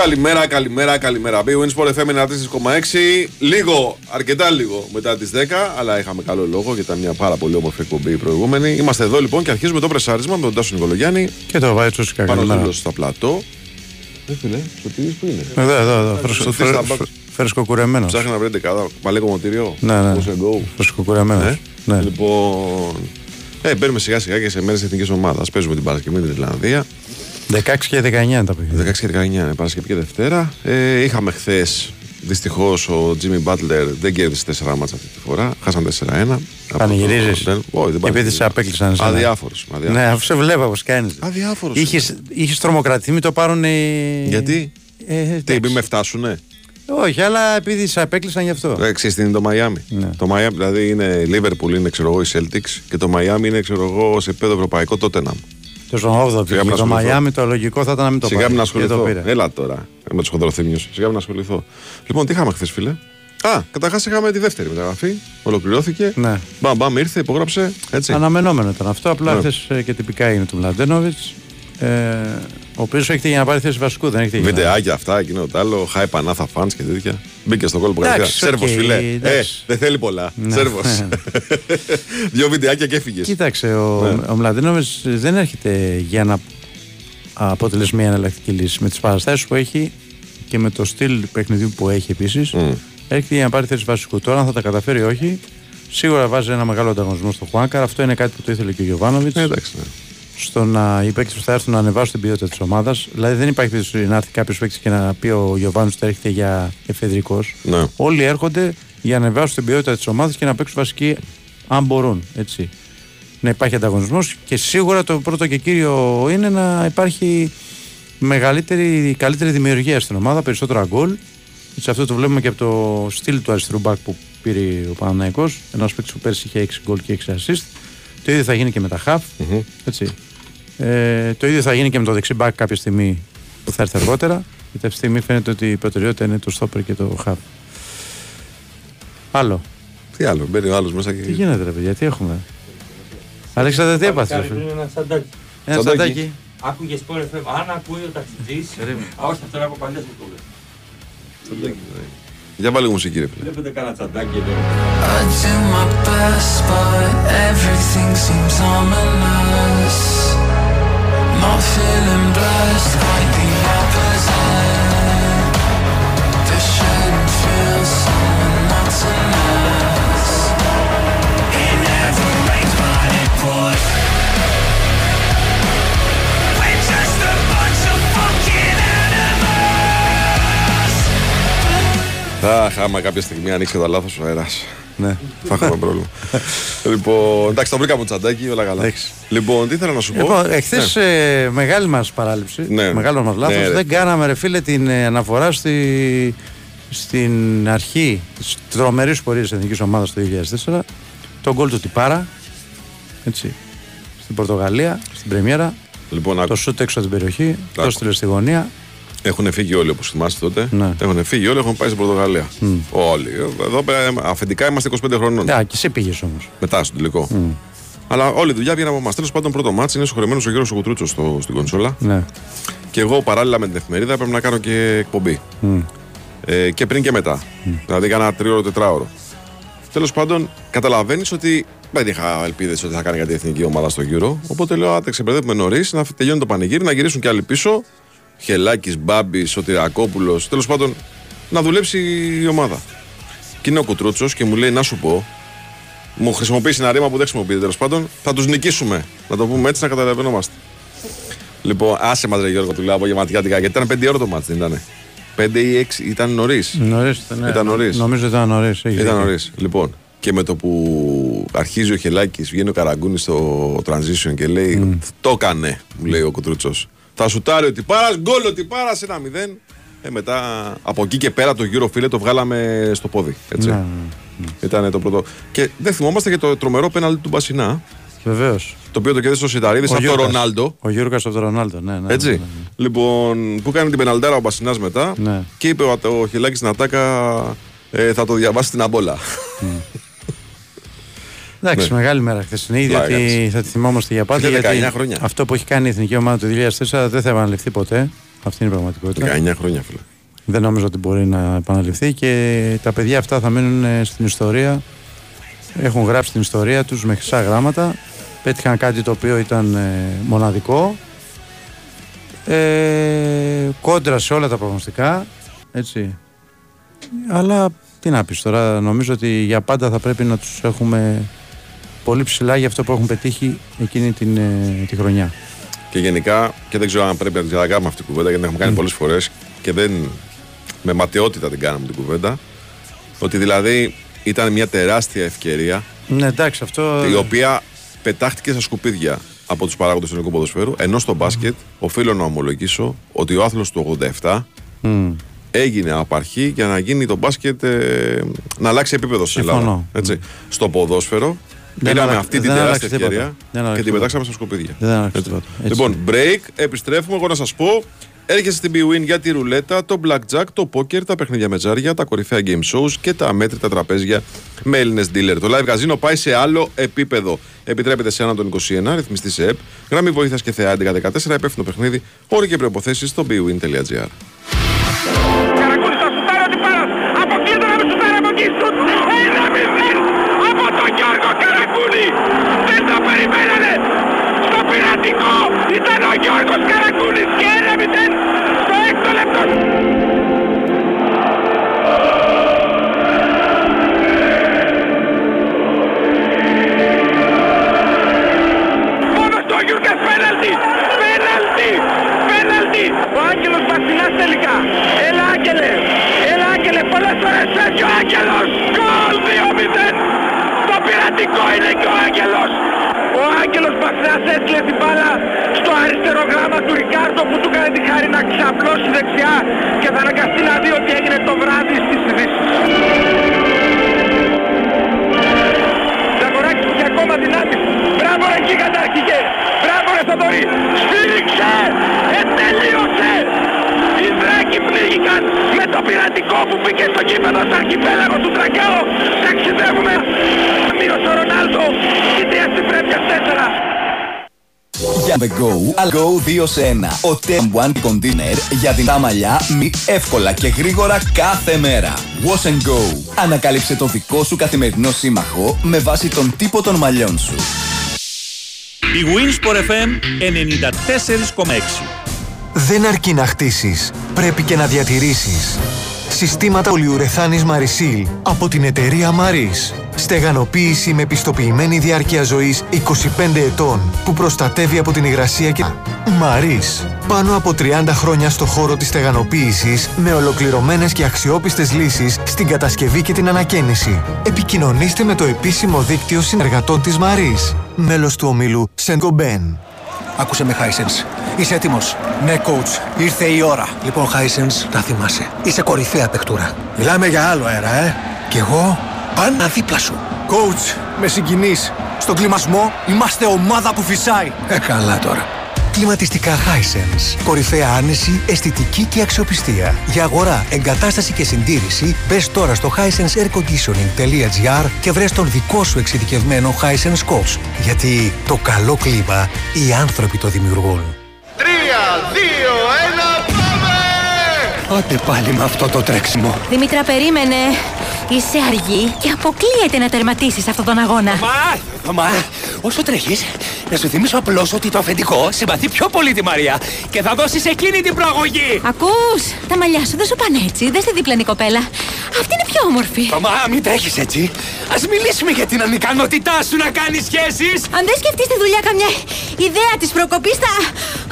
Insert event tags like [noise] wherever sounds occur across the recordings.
Καλημέρα, καλημέρα, καλημέρα. Μπει Winsport FM 94,6. Λίγο, αρκετά λίγο μετά τις 10, αλλά είχαμε καλό λόγο γιατί ήταν μια πάρα πολύ όμορφη εκπομπή η προηγούμενη. Είμαστε εδώ λοιπόν και αρχίζουμε το πρεσάρισμα με τον Τάσο Νικολογιάννη. Και το Βάιτσο Πάνω δούλο στα πλατό. Δεν φίλε, σωτήρι που είναι; Εδώ, εδώ, εδώ. Φρέσκο, φρέσκο, φρεσκοκουρεμένο. Ψάχνει να βρείτε καλά. Παλέ κομμωτήριο. Ναι, ναι. Push and go. Φρεσκοκουρεμένο. Ε; Ναι. Λοιπόν. Ε, μπαίνουμε σιγά σιγά και σε μέρες εθνικής ομάδας. Παίζουμε την Παρασκευή με την Ιρλανδία. 16 και 19 τα παιχνίδια. 16 και 19 είναι Παρασκευή και Δευτέρα. Ε, είχαμε χθες. Δυστυχώς ο Τζίμι Μπάτλερ δεν κέρδισε 4 μάτσα αυτή τη φορά. Χάσαν 4-1. Πανηγυρίζεις; Δεν- Όχι, δεν Επειδή σε απέκλεισαν εσένα. Αδιάφορος. Ναι, αφού σε βλέπω πώς κάνεις. Αδιάφορος. Είχε τρομοκρατηθεί, μην το πάρουν. ε, Γιατί; Ε, Τι, εντάξει. μην με φτάσουνε; Όχι, αλλά επειδή σε απέκλεισαν γι' αυτό. Ε, Ξέρεις τι είναι το Μαϊάμι. Ναι. Το Μαϊάμι δηλαδή είναι Liverpool, είναι ξέρω εγώ η Celtics και το Μαϊάμι είναι ξέρω εγώ σε επίπεδο ευρωπαϊκό Tottenham. Το στον 8ο Σιγά μην πήγε. Το ασχοληθώ. Μαϊάμι το λογικό θα ήταν να μην το Σιγά πάρει. μην Και το ασχοληθώ. πήρε. Έλα τώρα με του χοντροθύμιου. Σιγά μην ασχοληθώ. Λοιπόν, τι είχαμε χθες, φίλε; Α, καταρχάς είχαμε τη δεύτερη μεταγραφή. Ολοκληρώθηκε. Ναι. Μπαμ, μπαμ, ήρθε, υπόγραψε. Έτσι. Αναμενόμενο ήταν αυτό. Απλά Ναι. χθε και τυπικά είναι του Μλαντένοβιτς. Ε, ο οποίος έχετε για να πάρει θέση βασικού, δεν έχετε για να- Βιντεάκια αυτά, εκείνο το άλλο. Χάι πανάθα φαντ και τέτοια. Μπήκε στο κόλπο Εντάξει, κατευθείαν. Σέρβος, οκ, φιλέ. Ε, εντάξει. δεν θέλει πολλά. Ναι. Σέρβος. [laughs] Δύο βιντεάκια και έφυγες. Κοίταξε, ο, Ναι. ο Μλαντένοβιτ δεν έρχεται για να αποτελέσει μια εναλλακτική λύση. Με τις παραστάσεις που έχει και με το στυλ παιχνιδιού που έχει επίσης, Μμ. έρχεται για να πάρει θέση βασικού. Τώρα, αν θα τα καταφέρει ή όχι, σίγουρα βάζει ένα μεγάλο ανταγωνισμό στο Χουάνκαρ. Αυτό είναι κάτι που το ήθελε και ο Γιωβάνοβιτς. Ε, εντάξει. ναι. Στο να οι παίκτες που θα έρθουν να ανεβάσουν την ποιότητα της ομάδας. Δηλαδή δεν υπάρχει περίπτωση να έρθει κάποιος παίκτης και να πει ο Γιωβάνος ότι έρχεται για εφεδρικός. Ναι. Όλοι έρχονται για να ανεβάσουν την ποιότητα της ομάδας και να παίξουν βασική αν μπορούν. Έτσι. Να υπάρχει ανταγωνισμός και σίγουρα το πρώτο και κύριο είναι να υπάρχει μεγαλύτερη, καλύτερη δημιουργία στην ομάδα, περισσότερα γκολ. Έτσι, αυτό το βλέπουμε και από το στυλ του αριστερού μπακ που πήρε ο Παναναϊκός Ένας παίκτης που πέρσι είχε 6 γκολ και 6 assist. Το ίδιο θα γίνει και με τα χαφ. Μμμ. Έτσι. Ε, το ίδιο θα γίνει και με το δεξί back κάποια στιγμή που θα έρθει αργότερα. Γιατί αυτή τη στιγμή φαίνεται ότι η προτεραιότητα είναι το stopper και το half. Άλλο. Τι άλλο, μπαίνει ο άλλος μέσα Τι και. γίνεται ρε παιδιά, τι έχουμε; Αλέξανδρε, τι έπαθες ρε φίλε; ένα τσαντάκι. Ένα Τσαντάκι. τσαντάκι. Άκουγες σπορ FM. Αν ακούει ο ταξιτζής. Α, όχι, αυτό είναι από παλιές που το λέω. Για βάλε μουσική, ρε φίλε. Βλέπετε κανένα τσαντάκι εδώ. I do my best, but everything seems ominous. I'm feeling blessed like the Αχ, άμα κάποια στιγμή ανοίξει κατά λάθος ο αέρας. Ναι. Θα έχουμε πρόβλημα. λοιπόν, εντάξει, το βρήκαμε το τσαντάκι, όλα καλά. Εντάξει. Λοιπόν, τι ήθελα να σου πω; Λοιπόν, εχθέ μεγάλη μας παράληψη, Ναι. μεγάλος μας λάθος. Ναι, ρε. δεν κάναμε ρε φίλε την ε, αναφορά στη, στην αρχή της τρομερής πορείας της εθνικής ομάδας το 2004. Το γκολ του Τιπάρα. Έτσι. Στην Πορτογαλία, στην Πρεμιέρα. Λοιπόν, άκου, Το σούτ έξω από την περιοχή. Το Άκου. έστειλε στη γωνία. Έχουν φύγει όλοι όπως θυμάστε τότε. Ναι. Έχουν φύγει όλοι, έχουν πάει στην Πορτογαλία. Όλοι. Εδώ πέρα, αφεντικά είμαστε 25 χρονών. Ναι, και εσύ πήγες όμως. Μετά στο τελικό. Αλλά όλη η δουλειά βγαίνει από εμάς. Τέλος πάντων, πρώτο μάτσο είναι συγχωρεμένος ο Γιώργος Κουτρούτσος στο, στην κονσόλα. Ναι. Και εγώ παράλληλα με την εφημερίδα έπρεπε να κάνω και εκπομπή. Μμ. Ε, και πριν και μετά. Δηλαδή έκανα τριώρο, τετράωρο. Τέλος πάντων, καταλαβαίνεις ότι δεν είχα ελπίδες ότι θα κάνει κάτι η εθνική ομάδα στο γύρο. Οπότε λέω: Άτε, ξεπερδεύουμε νωρίς, να τελειώνει το πανηγύρι, να γυρίσουν κι άλλοι πίσω. Χελάκης, Μπάμπης, Σωτηρακόπουλος. Τέλος πάντων, να δουλέψει η ομάδα. Και είναι ο Κουτρούτσο και μου λέει: Να σου πω, μου χρησιμοποιήσει ένα ρήμα που δεν χρησιμοποιείται τέλος πάντων, θα τους νικήσουμε. Να το πούμε έτσι, να καταλαβαίνόμαστε. Λοιπόν, άσε μας, ρε Γιώργο, του λέω απογευματιάτικα, γιατί ήταν 5 ώρα το μάτι, δεν ήταν. 5 ή 6, ήταν νωρίς. Νωρίς ήταν. ναι. Ήταν νωρίς. Νομίζω ήταν νωρίς. Ήταν νωρίς. Λοιπόν, και με το που αρχίζει ο Χελάκης, βγαίνει ο Καραγκούνης στο transition και λέει: Το έκανε, μου λέει ο Κουτρούτσο. Θα σουτάρει ότι πάρα, γκολ ότι πάρα σε ένα μηδέν. Ε, μετά από εκεί και πέρα το γύρο φίλε το βγάλαμε στο πόδι. Έτσι. Ναι, Ήταν το πρώτο. Και δεν θυμόμαστε και το τρομερό πέναλτι του Μπασινά, Βεβαίως. το οποίο το κέρδισε ο Σιταρίδης από τον Ρονάλντο. Ο Γιώργο από τον Ρονάλντο. Ναι, ναι, Έτσι. ναι, ναι. Λοιπόν, που κάνει την πεναλτάρα ο Μπασινάς μετά Ναι. και είπε ο, ο Χιλάκης στην ατάκα ε, θα το διαβάσει στην αμπόλα. Εντάξει, μεγάλη μέρα χθεσινή, Πλάκα διότι θα τη θυμόμαστε για πάντα. Είχε 19 γιατί χρόνια. Αυτό που έχει κάνει η εθνική ομάδα το 2004 δεν θα επαναληφθεί ποτέ. Αυτή είναι η πραγματικότητα. 19 χρόνια, φίλε. Δεν νομίζω ότι μπορεί να επαναληφθεί και τα παιδιά αυτά θα μείνουν ε, στην ιστορία. Έχουν γράψει την ιστορία τους με χρυσά γράμματα. Πέτυχαν κάτι το οποίο ήταν ε, μοναδικό. Ε, κόντρα σε όλα τα προγνωστικά. Έτσι. Αλλά τι να πεις τώρα, νομίζω ότι για πάντα θα πρέπει να τους έχουμε πολύ ψηλά για αυτό που έχουν πετύχει εκείνη την, ε, τη χρονιά. Και γενικά, και δεν ξέρω αν πρέπει να την ξανακάνουμε αυτή την κουβέντα, γιατί την έχουμε κάνει πολλές φορές και δεν. με ματαιότητα την κάναμε την κουβέντα. Ότι δηλαδή ήταν μια τεράστια ευκαιρία Ναι, εντάξει, αυτό. η οποία πετάχτηκε στα σκουπίδια από τους παράγοντες του ελληνικού ποδοσφαίρου. Ενώ στο μπάσκετ, οφείλω να ομολογήσω ότι ο άθλος του 87 Μμ. έγινε από αρχή για να γίνει το μπάσκετ ε, να αλλάξει επίπεδο στην Συμφωνώ. Ελλάδα. Έτσι. Στο ποδόσφαιρο Δεν πήραμε αλλα- αυτή την δεν τεράστια άλλαξε τίποτα. ευκαιρία Δεν άλλαξε και την τίποτα. πετάξαμε στα σκουπίδια. Δεν άλλαξε Έτσι. τίποτα. Έτσι. Λοιπόν, break, επιστρέφουμε. Εγώ να σας πω. Έρχεσαι στην BWIN για τη ρουλέτα, το blackjack, το poker, τα παιχνίδια με τζάρια, τα κορυφαία game shows και τα αμέτρητα τραπέζια με Έλληνες dealer. Το live casino πάει σε άλλο επίπεδο. Επιτρέπεται σε έναν των 21, ρυθμιστή σε ΕΠ, γραμμή βοήθειας και θεά 1114, υπεύθυνο παιχνίδι, όροι και προποθέσει στο bwin.gr. πειρατικό που μπήκε στο κήπεδο στο αρχιπέλαγο του Τρακάου. Ταξιδεύουμε. Μείωσε ο Ρονάλντο. Η τρία στην πρέμια 4. Για The Go, I'll Go 2 σε 1. Ο Tem One Container για την μαλλιά μη εύκολα και γρήγορα κάθε μέρα. Wash and Go. Ανακάλυψε το δικό σου καθημερινό σύμμαχο με βάση τον τύπο των μαλλιών σου. Η Winsport FM 94,6 Δεν αρκεί να χτίσεις, πρέπει και να διατηρήσεις. Συστήματα πολυουρεθάνης Marisil από την εταιρεία Maris. Στεγανοποίηση με πιστοποιημένη διάρκεια ζωής 25 ετών που προστατεύει από την υγρασία και... Maris. Πάνω από 30 χρόνια στο χώρο της στεγανοποίησης με ολοκληρωμένες και αξιόπιστες λύσεις στην κατασκευή και την ανακαίνιση. Επικοινωνήστε με το επίσημο δίκτυο συνεργατών της Maris. Μέλος του ομίλου Saint-Gobain. Άκουσε με, Χάισενς. Είσαι έτοιμος; Ναι, coach. Ήρθε η ώρα. Λοιπόν, Χάισενς, να θυμάσαι. Είσαι κορυφαία παιχτούρα. Μιλάμε για άλλο αέρα, ε. Κι εγώ; Πάντα δίπλα σου. Coach, με συγκινείς. Στον κλιμασμό είμαστε ομάδα που φυσάει. Ε, καλά τώρα. Κλιματιστικά Hisense. Κορυφαία άνεση, αισθητική και αξιοπιστία. Για αγορά, εγκατάσταση και συντήρηση, μπες τώρα στο hisenseairconditioning.gr και βρες τον δικό σου εξειδικευμένο Hisense coach. Γιατί το καλό κλίμα οι άνθρωποι το δημιουργούν. Τρία, δύο, ένα, πάμε! Άντε πάλι με αυτό το τρέξιμο. Δήμητρα, περίμενε. Είσαι αργή και αποκλείεται να τερματίσεις αυτόν τον αγώνα. Μα, μα, όσο τρέχεις, να σου θυμίσω απλώς ότι το αφεντικό συμπαθεί πιο πολύ τη Μαρία και θα δώσεις εκείνη την προαγωγή. Ακούς, τα μαλλιά σου δεν σου πάνε έτσι. Δεν στη δίπλανη κοπέλα. Αυτή είναι πιο όμορφη. Μα, μην τρέχεις έτσι. Ας μιλήσουμε για την ανικανότητά σου να κάνεις σχέσεις. Αν δεν σκεφτείς τη δουλειά καμιά ιδέα της προκοπής θα...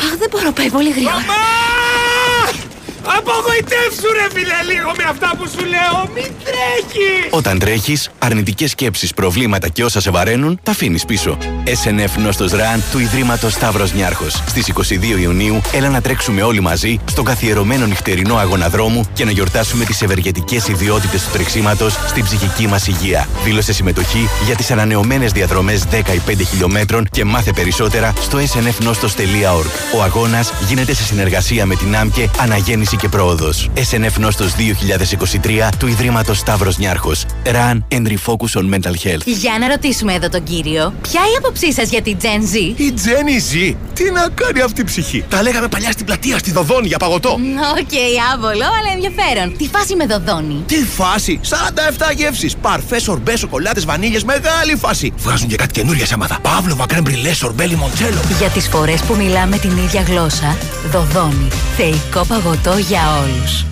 Αχ, δεν μπορώ, πάει πολύ γρήγορα. Μα! Απογοητεύσου ρε φίλε λίγο με αυτά που σου λέω. Μην τρέχεις. Όταν τρέχεις, αρνητικές σκέψεις, προβλήματα και όσα σε βαραίνουν, τα αφήνεις πίσω. SNF Νόστος Run του Ιδρύματος Σταύρος Νιάρχος. Στις 22 Ιουνίου, έλα να τρέξουμε όλοι μαζί στον καθιερωμένο νυχτερινό αγώνα δρόμου και να γιορτάσουμε τις ευεργετικές ιδιότητες του τρεξίματος στην ψυχική μας υγεία. Δήλωσε συμμετοχή για τις ανανεωμένες διαδρομές 10 ή 5 χιλιόμετρων και μάθε περισσότερα στο snfnostos.org. Ο αγώνας γίνεται σε συνεργασία με την ΆΜΚΕ Αναγέννηση και Πρόοδος. SNF Νόστος 2023 του Ιδρύματος Σταύρος Νιάρχος. Run and refocus on mental health. Για να ρωτήσουμε εδώ τον κύριο, ποια η άποψή σας για την Gen Z; Η Jenny Z. Τι να κάνει αυτή η ψυχή; Τα λέγαμε παλιά στην πλατεία, στη Δωδώνη για παγωτό. Οκ, άβολο, αλλά ενδιαφέρον. Τι φάση με Δωδώνη. Τι φάση! 47 γεύσεις. Παρφές, σορμπέ, σοκολάτες, βανίλιες, μεγάλη φάση. Βγάζουν και κάτι καινούργια σέματα. Παύλοβα, κρέμ μπριλέ, σορμπέ, λιμοντσέλο. Για τις φορές που μιλάμε την ίδια γλώσσα, δοδόνι. Θεϊκό παγωτό για όλους.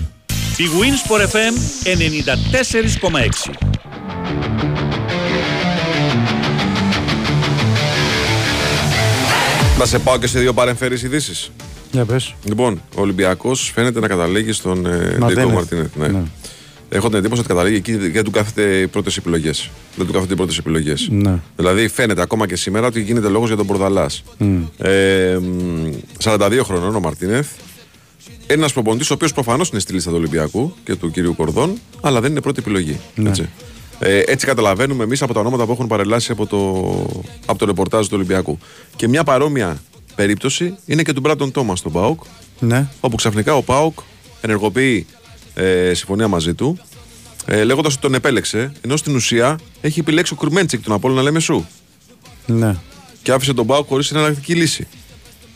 Η Winsport FM 94,6. Να σε πάω και σε δύο παρεμφερείς ειδήσεις. Για πες. Λοιπόν, ο Ολυμπιακός φαίνεται να καταλήγει στον ε, Μαρτίνεθ. Ντίκο Μαρτίνεθ. Ναι. Ναι. Έχω την εντύπωση ότι καταλήγει εκεί και δεν του κάθεται οι πρώτες επιλογές. Δεν του κάθονται οι πρώτες επιλογές. Ναι. Δηλαδή φαίνεται ακόμα και σήμερα ότι γίνεται λόγος για τον Μπορδαλάς. Μμ. Ε, μ, 42 χρονών ο Μαρτίνεθ. Ένας προπονητής ο οποίος προφανώς είναι στη λίστα του Ολυμπιακού και του κυρίου Κορδόν, αλλά δεν είναι πρώτη επιλογή. Ναι. Έτσι. Ε, έτσι καταλαβαίνουμε εμείς από τα ονόματα που έχουν παρελάσει από το, από το ρεπορτάζ του Ολυμπιακού. Και μια παρόμοια περίπτωση είναι και του Μπράντον Τόμας στον Πάοκ, Ναι. όπου ξαφνικά ο Πάοκ ενεργοποιεί ε, συμφωνία μαζί του, ε, λέγοντας ότι τον επέλεξε, ενώ στην ουσία έχει επιλέξει ο Κουρμέντσικ τον Απόλλωνα Λέμεσου. Ναι. Και άφησε τον Πάοκ χωρίς εναλλακτική λύση.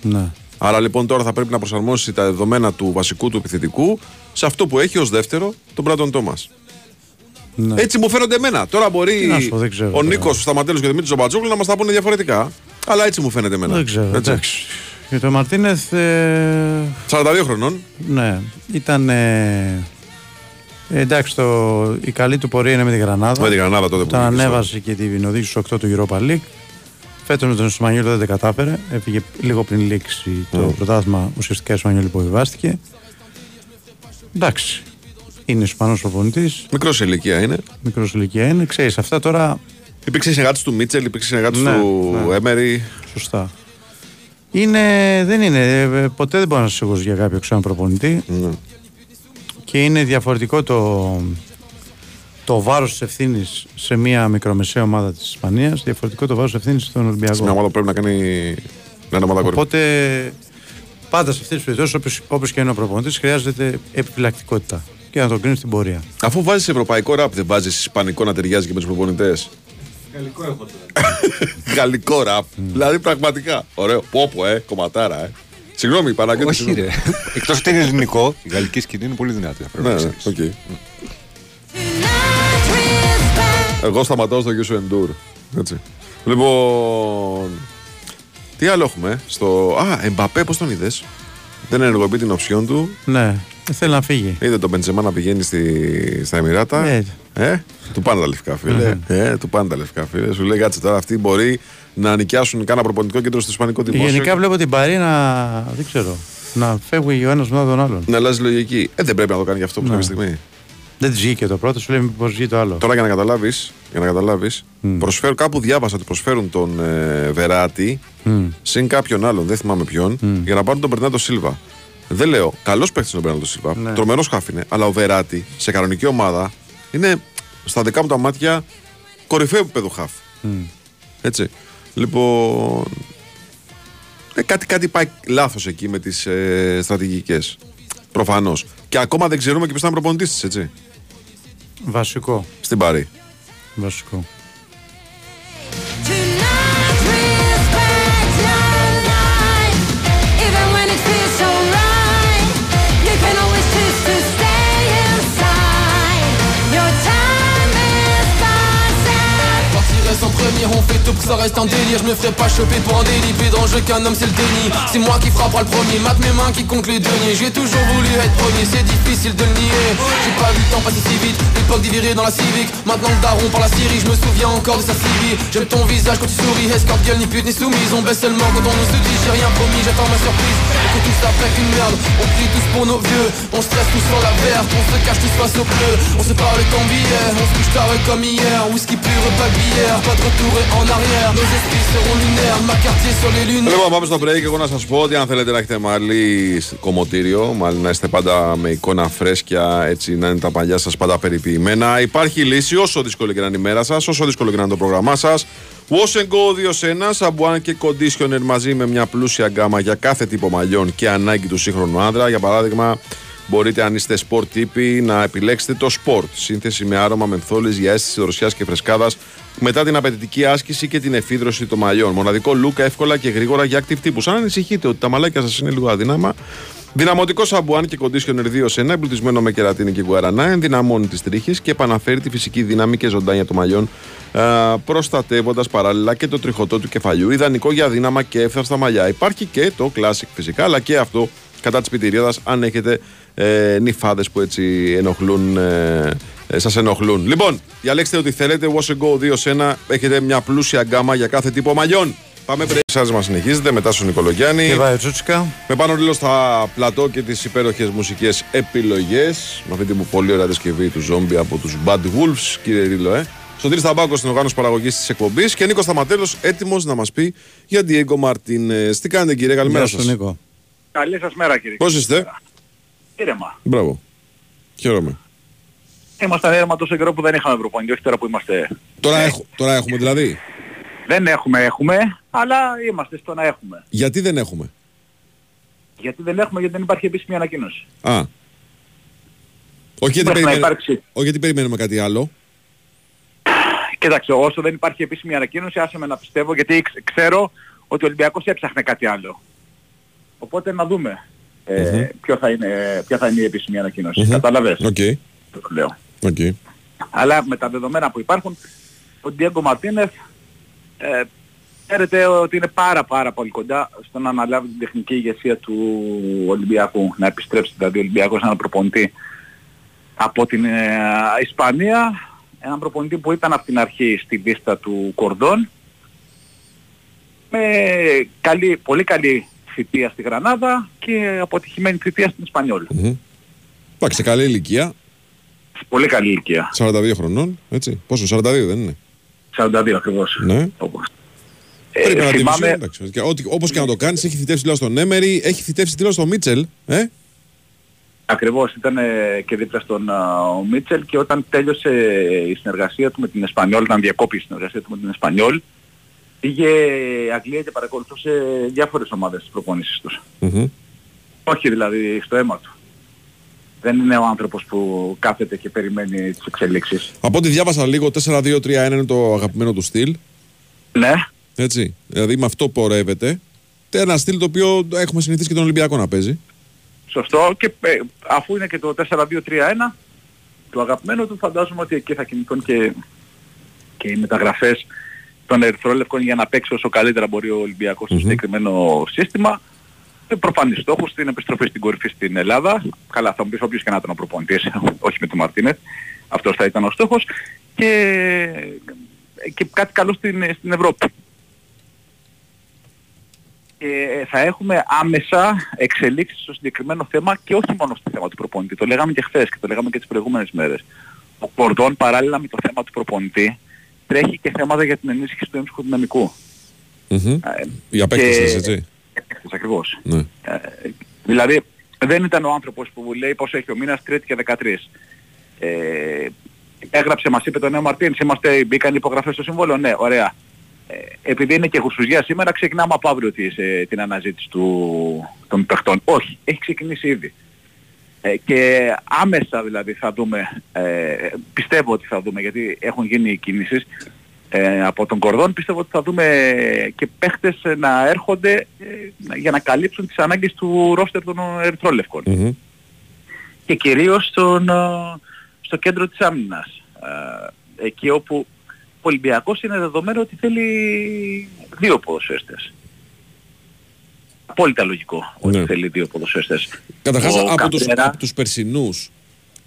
Ναι. Άρα λοιπόν τώρα θα πρέπει να προσαρμόσει τα δεδομένα του βασικού του επιθετικού σε αυτό που έχει ως δεύτερο τον Μπράντον Τόμας. Ναι. Έτσι μου φαίνονται εμένα. Τώρα Τι μπορεί να σου πω, δεν ξέρω ο τώρα. Νίκος, ο Σταματέλος και ο Δημήτρης Ζομπατζόγλου να μας τα πούνε διαφορετικά. Αλλά έτσι μου φαίνεται εμένα. Δεν ξέρω. Έτσι. Εντάξει. Και το Μαρτίνεθ. Ε, 42 χρονών. ναι. Ήταν. Ε, εντάξει, το, η καλή του πορεία είναι με τη Γρανάδα. Με τη Γρανάδα τότε που Τον βγήκε στο- ανέβασε και την οδήγησε στου 8 του Europa League. Φέτος με τον Ισμανιόλ δεν τα κατάφερε. Έφυγε λίγο πριν λήξει το Mm. πρωτάθλημα. Ουσιαστικά ο Ισμανιόλ υποβιβάστηκε. Εντάξει. Είναι Ισπανός προπονητή. Μικρός σε ηλικία είναι. Μικρός ηλικία είναι. Ξέρεις, αυτά τώρα Υπήρξε συνεργάτης του Μίτσελ, υπήρξε συνεργάτης Ναι, του ναι. Έμερι. Σωστά. Είναι, δεν είναι. ε, Ποτέ δεν μπορώ να είσαι σίγουρος για κάποιο ξένο προπονητή. Ναι. Και είναι διαφορετικό το, το βάρος της ευθύνης σε μια μικρομεσαία ομάδα της Ισπανίας. Διαφορετικό το βάρος της ευθύνης στον Ολυμπιακό. Σε μια ομάδα που πρέπει να κάνει. Να είναι ομάδα κορυφή. Οπότε πάντα σε αυτές τις περιπτώσεις, όπως και είναι ο προπονητής, χρειάζεται επιφυλακτικότητα και να τον κρίνεις στην πορεία. Αφού βάζεις ευρωπαϊκό ραπ, δεν βάζεις ισπανικό να ταιριάζει και με τους προπονητές; Γαλλικό έχω τώρα. [laughs] Γαλλικό ραπ. Δηλαδή πραγματικά. Ωραίο. Πόπο, ε, κομματάρα, ε. Συγγνώμη, Παναγιώτη. Όχι, συγγνώμη. ρε. Εκτός ότι είναι ελληνικό, η γαλλική σκηνή είναι πολύ δυνατή. πρέπει Ναι, να ναι, ξέρεις. οκ. Εγώ σταματάω στο Γιούσου Εντούρ. Έτσι. Λοιπόν. Τι άλλο έχουμε. Στο... Α, Εμπαπέ, πώς τον είδες; Δεν ενεργοποιεί την οψιόν του. Ναι, θέλει να φύγει. Είδε τον Μπεντζεμά να πηγαίνει στη... στα Εμμυράτα. Ναι. Ε, του πάνε τα λευκά, φίλε. Ε, του πάνε τα λευκά, φίλε. Σου λέει, κάτσε τώρα, αυτοί μπορεί να νοικιάσουν κάνα προπονητικό κέντρο στο Ισπανικό Δημόσιο. Γενικά βλέπω την Παρή να. δεν ξέρω. Να φεύγει ο ένας μετά τον άλλον. Να αλλάζει λογική. Ε, δεν πρέπει να το κάνει γι' αυτό που Ναι. κάποια στιγμή. Δεν της βγήκε το πρώτο, σου λέει μήπως βγει το άλλο. Τώρα για να καταλάβεις, για να καταλάβεις, προσφέρουν, κάπου διάβασα ότι προσφέρουν τον ε, Βεράτη Μμ. συν κάποιον άλλον, δεν θυμάμαι ποιον, για να πάρουν τον Μπερνάντο Σίλβα. Δεν λέω, καλός παίχτη τον Μπερνάντο Σίλβα. Ναι. Τρομερός χάφ είναι. Αλλά ο Βεράτη σε κανονική ομάδα είναι στα δικά μου τα μάτια κορυφαίο επίπεδο χάφ. Μμ. Έτσι. Λοιπόν. Ε, κάτι, κάτι πάει λάθος εκεί με τις ε, στρατηγικές. Προφανώς. Και ακόμα δεν ξέρουμε και ποιος θα είναι προπονητής της, έτσι. Βασικό. Στην Παρή. Βασικό. On fait tout pour que ça reste un délire. Je me ferai pas choper pour un délit. Plus dangereux qu'un homme c'est le déni. C'est moi qui frappera le premier. Mate mes mains qui comptent les deniers. J'ai toujours voulu être premier. C'est difficile de le nier. J'ai pas vu le temps passer si vite. L'époque divirée dans la civique. Maintenant le daron par la Syrie Je me souviens encore de sa civile J'aime ton visage quand tu souris. Escorte gueule ni pute ni soumise. On baisse seulement quand on nous se dit J'ai rien promis j'attends ma surprise. Et que tout ça fait qu'une merde. On prie tous pour nos vieux. On stresse tous sur la verte. On se cache tous face au bleu. On se parle comme billet On se couche tard comme hier. Whisky pur pas de bière. Pas de retour. et en arrière Nos esprits seront lunaires Ma quartier sur les lunes Λοιπόν, πάμε στο break. Εγώ να σας πω ότι αν θέλετε να έχετε μαλλί στο κομμωτήριο, μάλλον να είστε πάντα με εικόνα φρέσκια, έτσι να είναι τα παλιά σας πάντα περιποιημένα, υπάρχει λύση όσο δύσκολη και να είναι η μέρα σας, όσο δύσκολο και να είναι το πρόγραμμά σας. Wash and Go 2 σε 1, σαμπουάν και conditioner μαζί με μια πλούσια γκάμα για κάθε τύπο μαλλιών και ανάγκη του σύγχρονου άντρα. Για παράδειγμα, μπορείτε αν είστε sport τύποι να επιλέξετε το sport. Σύνθεση με άρωμα μενθόλης για αίσθηση δροσιάς και φρεσκάδας μετά την απαιτητική άσκηση και την εφίδρωση των μαλλιών. Μοναδικό look εύκολα και γρήγορα για active τύπους. Αν ανησυχείτε ότι τα μαλάκια σας είναι λίγο αδύναμα, Δυναμωτικό σαμπουάν και conditioner 2 σε 1, εμπλουτισμένο με κερατίνη και γουαρανά, ενδυναμώνει τις τρίχες και επαναφέρει τη φυσική δύναμη και ζωντάνια των μαλλιών, προστατεύοντας παράλληλα και το τριχωτό του κεφαλιού. Ιδανικό για δύναμα και εύθραυστα μαλλιά. Υπάρχει και το classic φυσικά, αλλά και αυτό κατά της πιτηρίδας, αν έχετε ε, νυφάδες που έτσι ενοχλούν. Ε, ε, σας ενοχλούν. Λοιπόν, διαλέξτε ό,τι θέλετε. Wash and Go 2 σε 1. Έχετε μια πλούσια γκάμα για κάθε τύπο μαλλιών. Πάμε πριν. Σας μας συνεχίζετε μετά στον Νικολογιάννη. Και βάει Τσούτσικα. Με πάνω λίγο στα πλατό και τις υπέροχες μουσικές επιλογές. Με αυτή την πολύ ωραία διασκευή του Ζόμπι από τους Bad Wolves, κύριε Ρίλο, ε. Στον Τρίστα Μπάκο στην οργάνωση παραγωγής της εκπομπής και Νίκος Σταματέλος έτοιμος να μας πει για Diego Μαρτίνε. Τι κάνετε, κύριε, καλημέρα Γεια σου, σας. Νίκο. Καλή σας μέρα κύριε. Πώς είστε, Ήρεμα. Μπράβο. Χαίρομαι. Ήμασταν ήρεμα τόσο καιρό που δεν είχαμε προπονητή, όχι τώρα που είμαστε... Τώρα, έχ- τώρα έχουμε δηλαδή. Δεν έχουμε, έχουμε, αλλά είμαστε στο να έχουμε. Γιατί δεν έχουμε; Γιατί δεν έχουμε, γιατί δεν υπάρχει επίσημη ανακοίνωση. Α. Όχι γιατί, Μέχρι να περιμένουμε, υπάρξει. όχι γιατί περιμένουμε κάτι άλλο. Κοίταξε, όσο δεν υπάρχει επίσημη ανακοίνωση, άσε με να πιστεύω, γιατί ξ- ξέρω ότι ο Ολυμπιακός έψαχνε κάτι άλλο. Οπότε να δούμε ε, ποιο θα είναι, ποια θα είναι η επίσημη ανακοίνωση. Μμμ. Κατάλαβες. Οκ. Το λέω. Οκ. Αλλά με τα δεδομένα που υπάρχουν, ο Ντιέγκο Μαρτίνεθ ε, ξέρετε ότι είναι πάρα πάρα πολύ κοντά στο να αναλάβει την τεχνική ηγεσία του Ολυμπιακού. Να επιστρέψει δηλαδή ο Ολυμπιακός έναν προπονητή από την ε, Ισπανία. Έναν προπονητή που ήταν από την αρχή στη βίστα του Κορδόν. Με καλή, πολύ καλή θητεία στη Γρανάδα και αποτυχημένη θητεία στην Ισπανιόλ. Μμμ. Εντάξει, σε καλή ηλικία. Πολύ καλή ηλικία. 42 χρονών. Έτσι. Πόσο, 42 δεν είναι; 42 ακριβώς. Ναι. Ε, Πρέπει να θυμάμαι- θυμάμαι... εντάξει, και ό,τι- Όπως και να το κάνεις, έχει θητεύσει τηλά στον Έμερι, έχει θητεύσει τηλά στον Μίτσελ. Ε; Ακριβώς, ήταν ε, και δίπλα στον α, ο Μίτσελ και όταν τέλειωσε η συνεργασία του με την Εσπανιόλ, όταν διακόπη η συνεργασία του με την Εσπανιόλ, πήγε Αγγλία και παρακολουθούσε διάφορες ομάδες της προπόνησης τους. Μμμ. Όχι δηλαδή στο αίμα του. Δεν είναι ο άνθρωπος που κάθεται και περιμένει τις εξελίξεις. Από ό,τι διάβασα λίγο, 4-2-3-1 είναι το αγαπημένο του στυλ. Ναι. Έτσι. Δηλαδή με αυτό πορεύεται. Ένα στυλ το οποίο έχουμε συνηθίσει και τον Ολυμπιακό να παίζει. Σωστό και ε, αφού είναι και το 4-2-3-1 το αγαπημένο του φαντάζομαι ότι εκεί θα κινηθούν και, και οι μεταγραφές των ερυθρόλευκων για να παίξει όσο καλύτερα μπορεί ο Ολυμπιακός στο συγκεκριμένο σύστημα. Με προφανής στόχος στην επιστροφή στην κορυφή στην Ελλάδα. Καλά θα μου πεις όποιος και να ήταν ο προπονητής, [laughs] όχι με τον Μαρτίνεθ. Αυτός θα ήταν ο στόχος. Και, και κάτι καλό στην, στην Ευρώπη. Ε, θα έχουμε άμεσα εξελίξεις στο συγκεκριμένο θέμα και όχι μόνο στο θέμα του προπονητή. Το λέγαμε και χθες και το λέγαμε και τις προηγούμενες μέρες. Ο Κορδόν παράλληλα με το θέμα του προπονητή τρέχει και θέματα για την ενίσχυση του έμψυχου δυναμικού. Μμμ. Για παίκτες, έτσι. Παίκτες ακριβώς. Ναι. Ε, δηλαδή δεν ήταν ο άνθρωπος που λέει πόσο έχει ο μήνας τρίτη και 13. Ε, έγραψε, μας είπε τον νέο Μαρτίνς, είμαστε, μπήκαν υπογραφές στο συμβόλαιο. Ναι, ωραία. Ε, επειδή είναι και γουσουζιά σήμερα, ξεκινάμε από αύριο τη, σε- την αναζήτηση του, των παιχτών. Όχι, έχει ξεκινήσει ήδη. Ε, και άμεσα δηλαδή θα δούμε, ε, πιστεύω ότι θα δούμε, γιατί έχουν γίνει οι κινήσεις ε, από τον Κορδόν, πιστεύω ότι θα δούμε και παίχτες ε, να έρχονται ε, για να καλύψουν τις ανάγκες του ρόστερ των Ερυθρόλευκων Μμμ. και κυρίως στον, ε, στο κέντρο της άμυνας. Ε, εκεί όπου ο Ολυμπιακός είναι δεδομένο ότι θέλει δύο ποδοσφαιριστές. Απόλυτα λογικό ότι Ναι. θέλει δύο ποδοσφαιριστές. Καταρχάς Ο από τους, Καπρέρα- από τους περσινούς,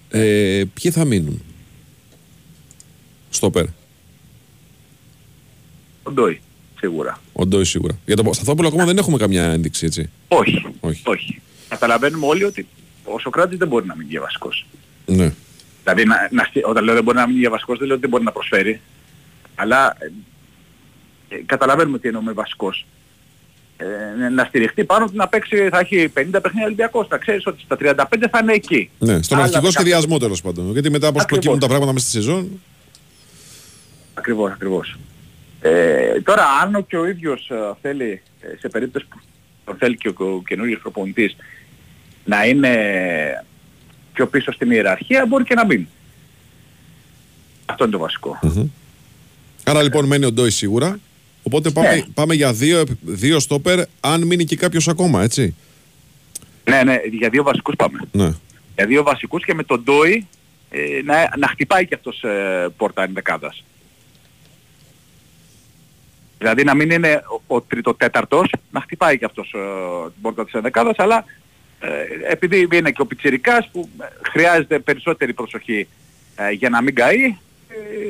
ε, ποιοι θα μείνουν στο πέρα. Ο Ντόι, σίγουρα. Ο Ντόι σίγουρα. Για τον Σταθόπουλο ακόμα δεν έχουμε καμιά ένδειξη, έτσι. Όχι, Όχι. όχι. Καταλαβαίνουμε όλοι ότι ο Σοκράτης δεν μπορεί να μείνει για βασικός. Ναι. Δηλαδή, να, να, στει- όταν λέω δεν μπορεί να μείνει για βασικός, δεν λέω ότι δεν μπορεί να προσφέρει. Αλλά ε, ε, καταλαβαίνουμε τι εννοούμε βασικός. Ε, να στηριχτεί πάνω του να παίξει, θα έχει 50 παιχνίδια Ολυμπιακός. Θα ξέρεις ότι στα 35 θα είναι εκεί. Ναι, στον Άλλα αρχικό 15 σχεδιασμό τέλος πάντων. Γιατί μετά όπως Ακριβώς. προκύπτουν τα πράγματα μέσα στη σεζόν. Ακριβώς, ακριβώς. Ε, τώρα, αν ο και ο ίδιος ε, θέλει, ε, σε περίπτωση που τον θέλει και ο, ο καινούργιος προπονητής, να είναι πιο πίσω στην ιεραρχία, μπορεί και να μην. Αυτό είναι το βασικό. Άρα λοιπόν μένει ο Ντόι σίγουρα. Οπότε πάμε, Ναι. πάμε για δύο, δύο στόπερ, αν μείνει και κάποιος ακόμα, έτσι. Ναι, ναι, για δύο βασικούς πάμε. Ναι. Για δύο βασικούς και με τον Ντόι ε, να, να χτυπάει και αυτός ε, πόρτα ενδεκάδας. Δηλαδή να μην είναι ο, ο τρίτο-τέταρτος, να χτυπάει και αυτός ε, την πόρτα της ενδεκάδας, αλλά ε, επειδή είναι και ο Πιτσιρικάς που ε, χρειάζεται περισσότερη προσοχή ε, για να μην καεί, ε,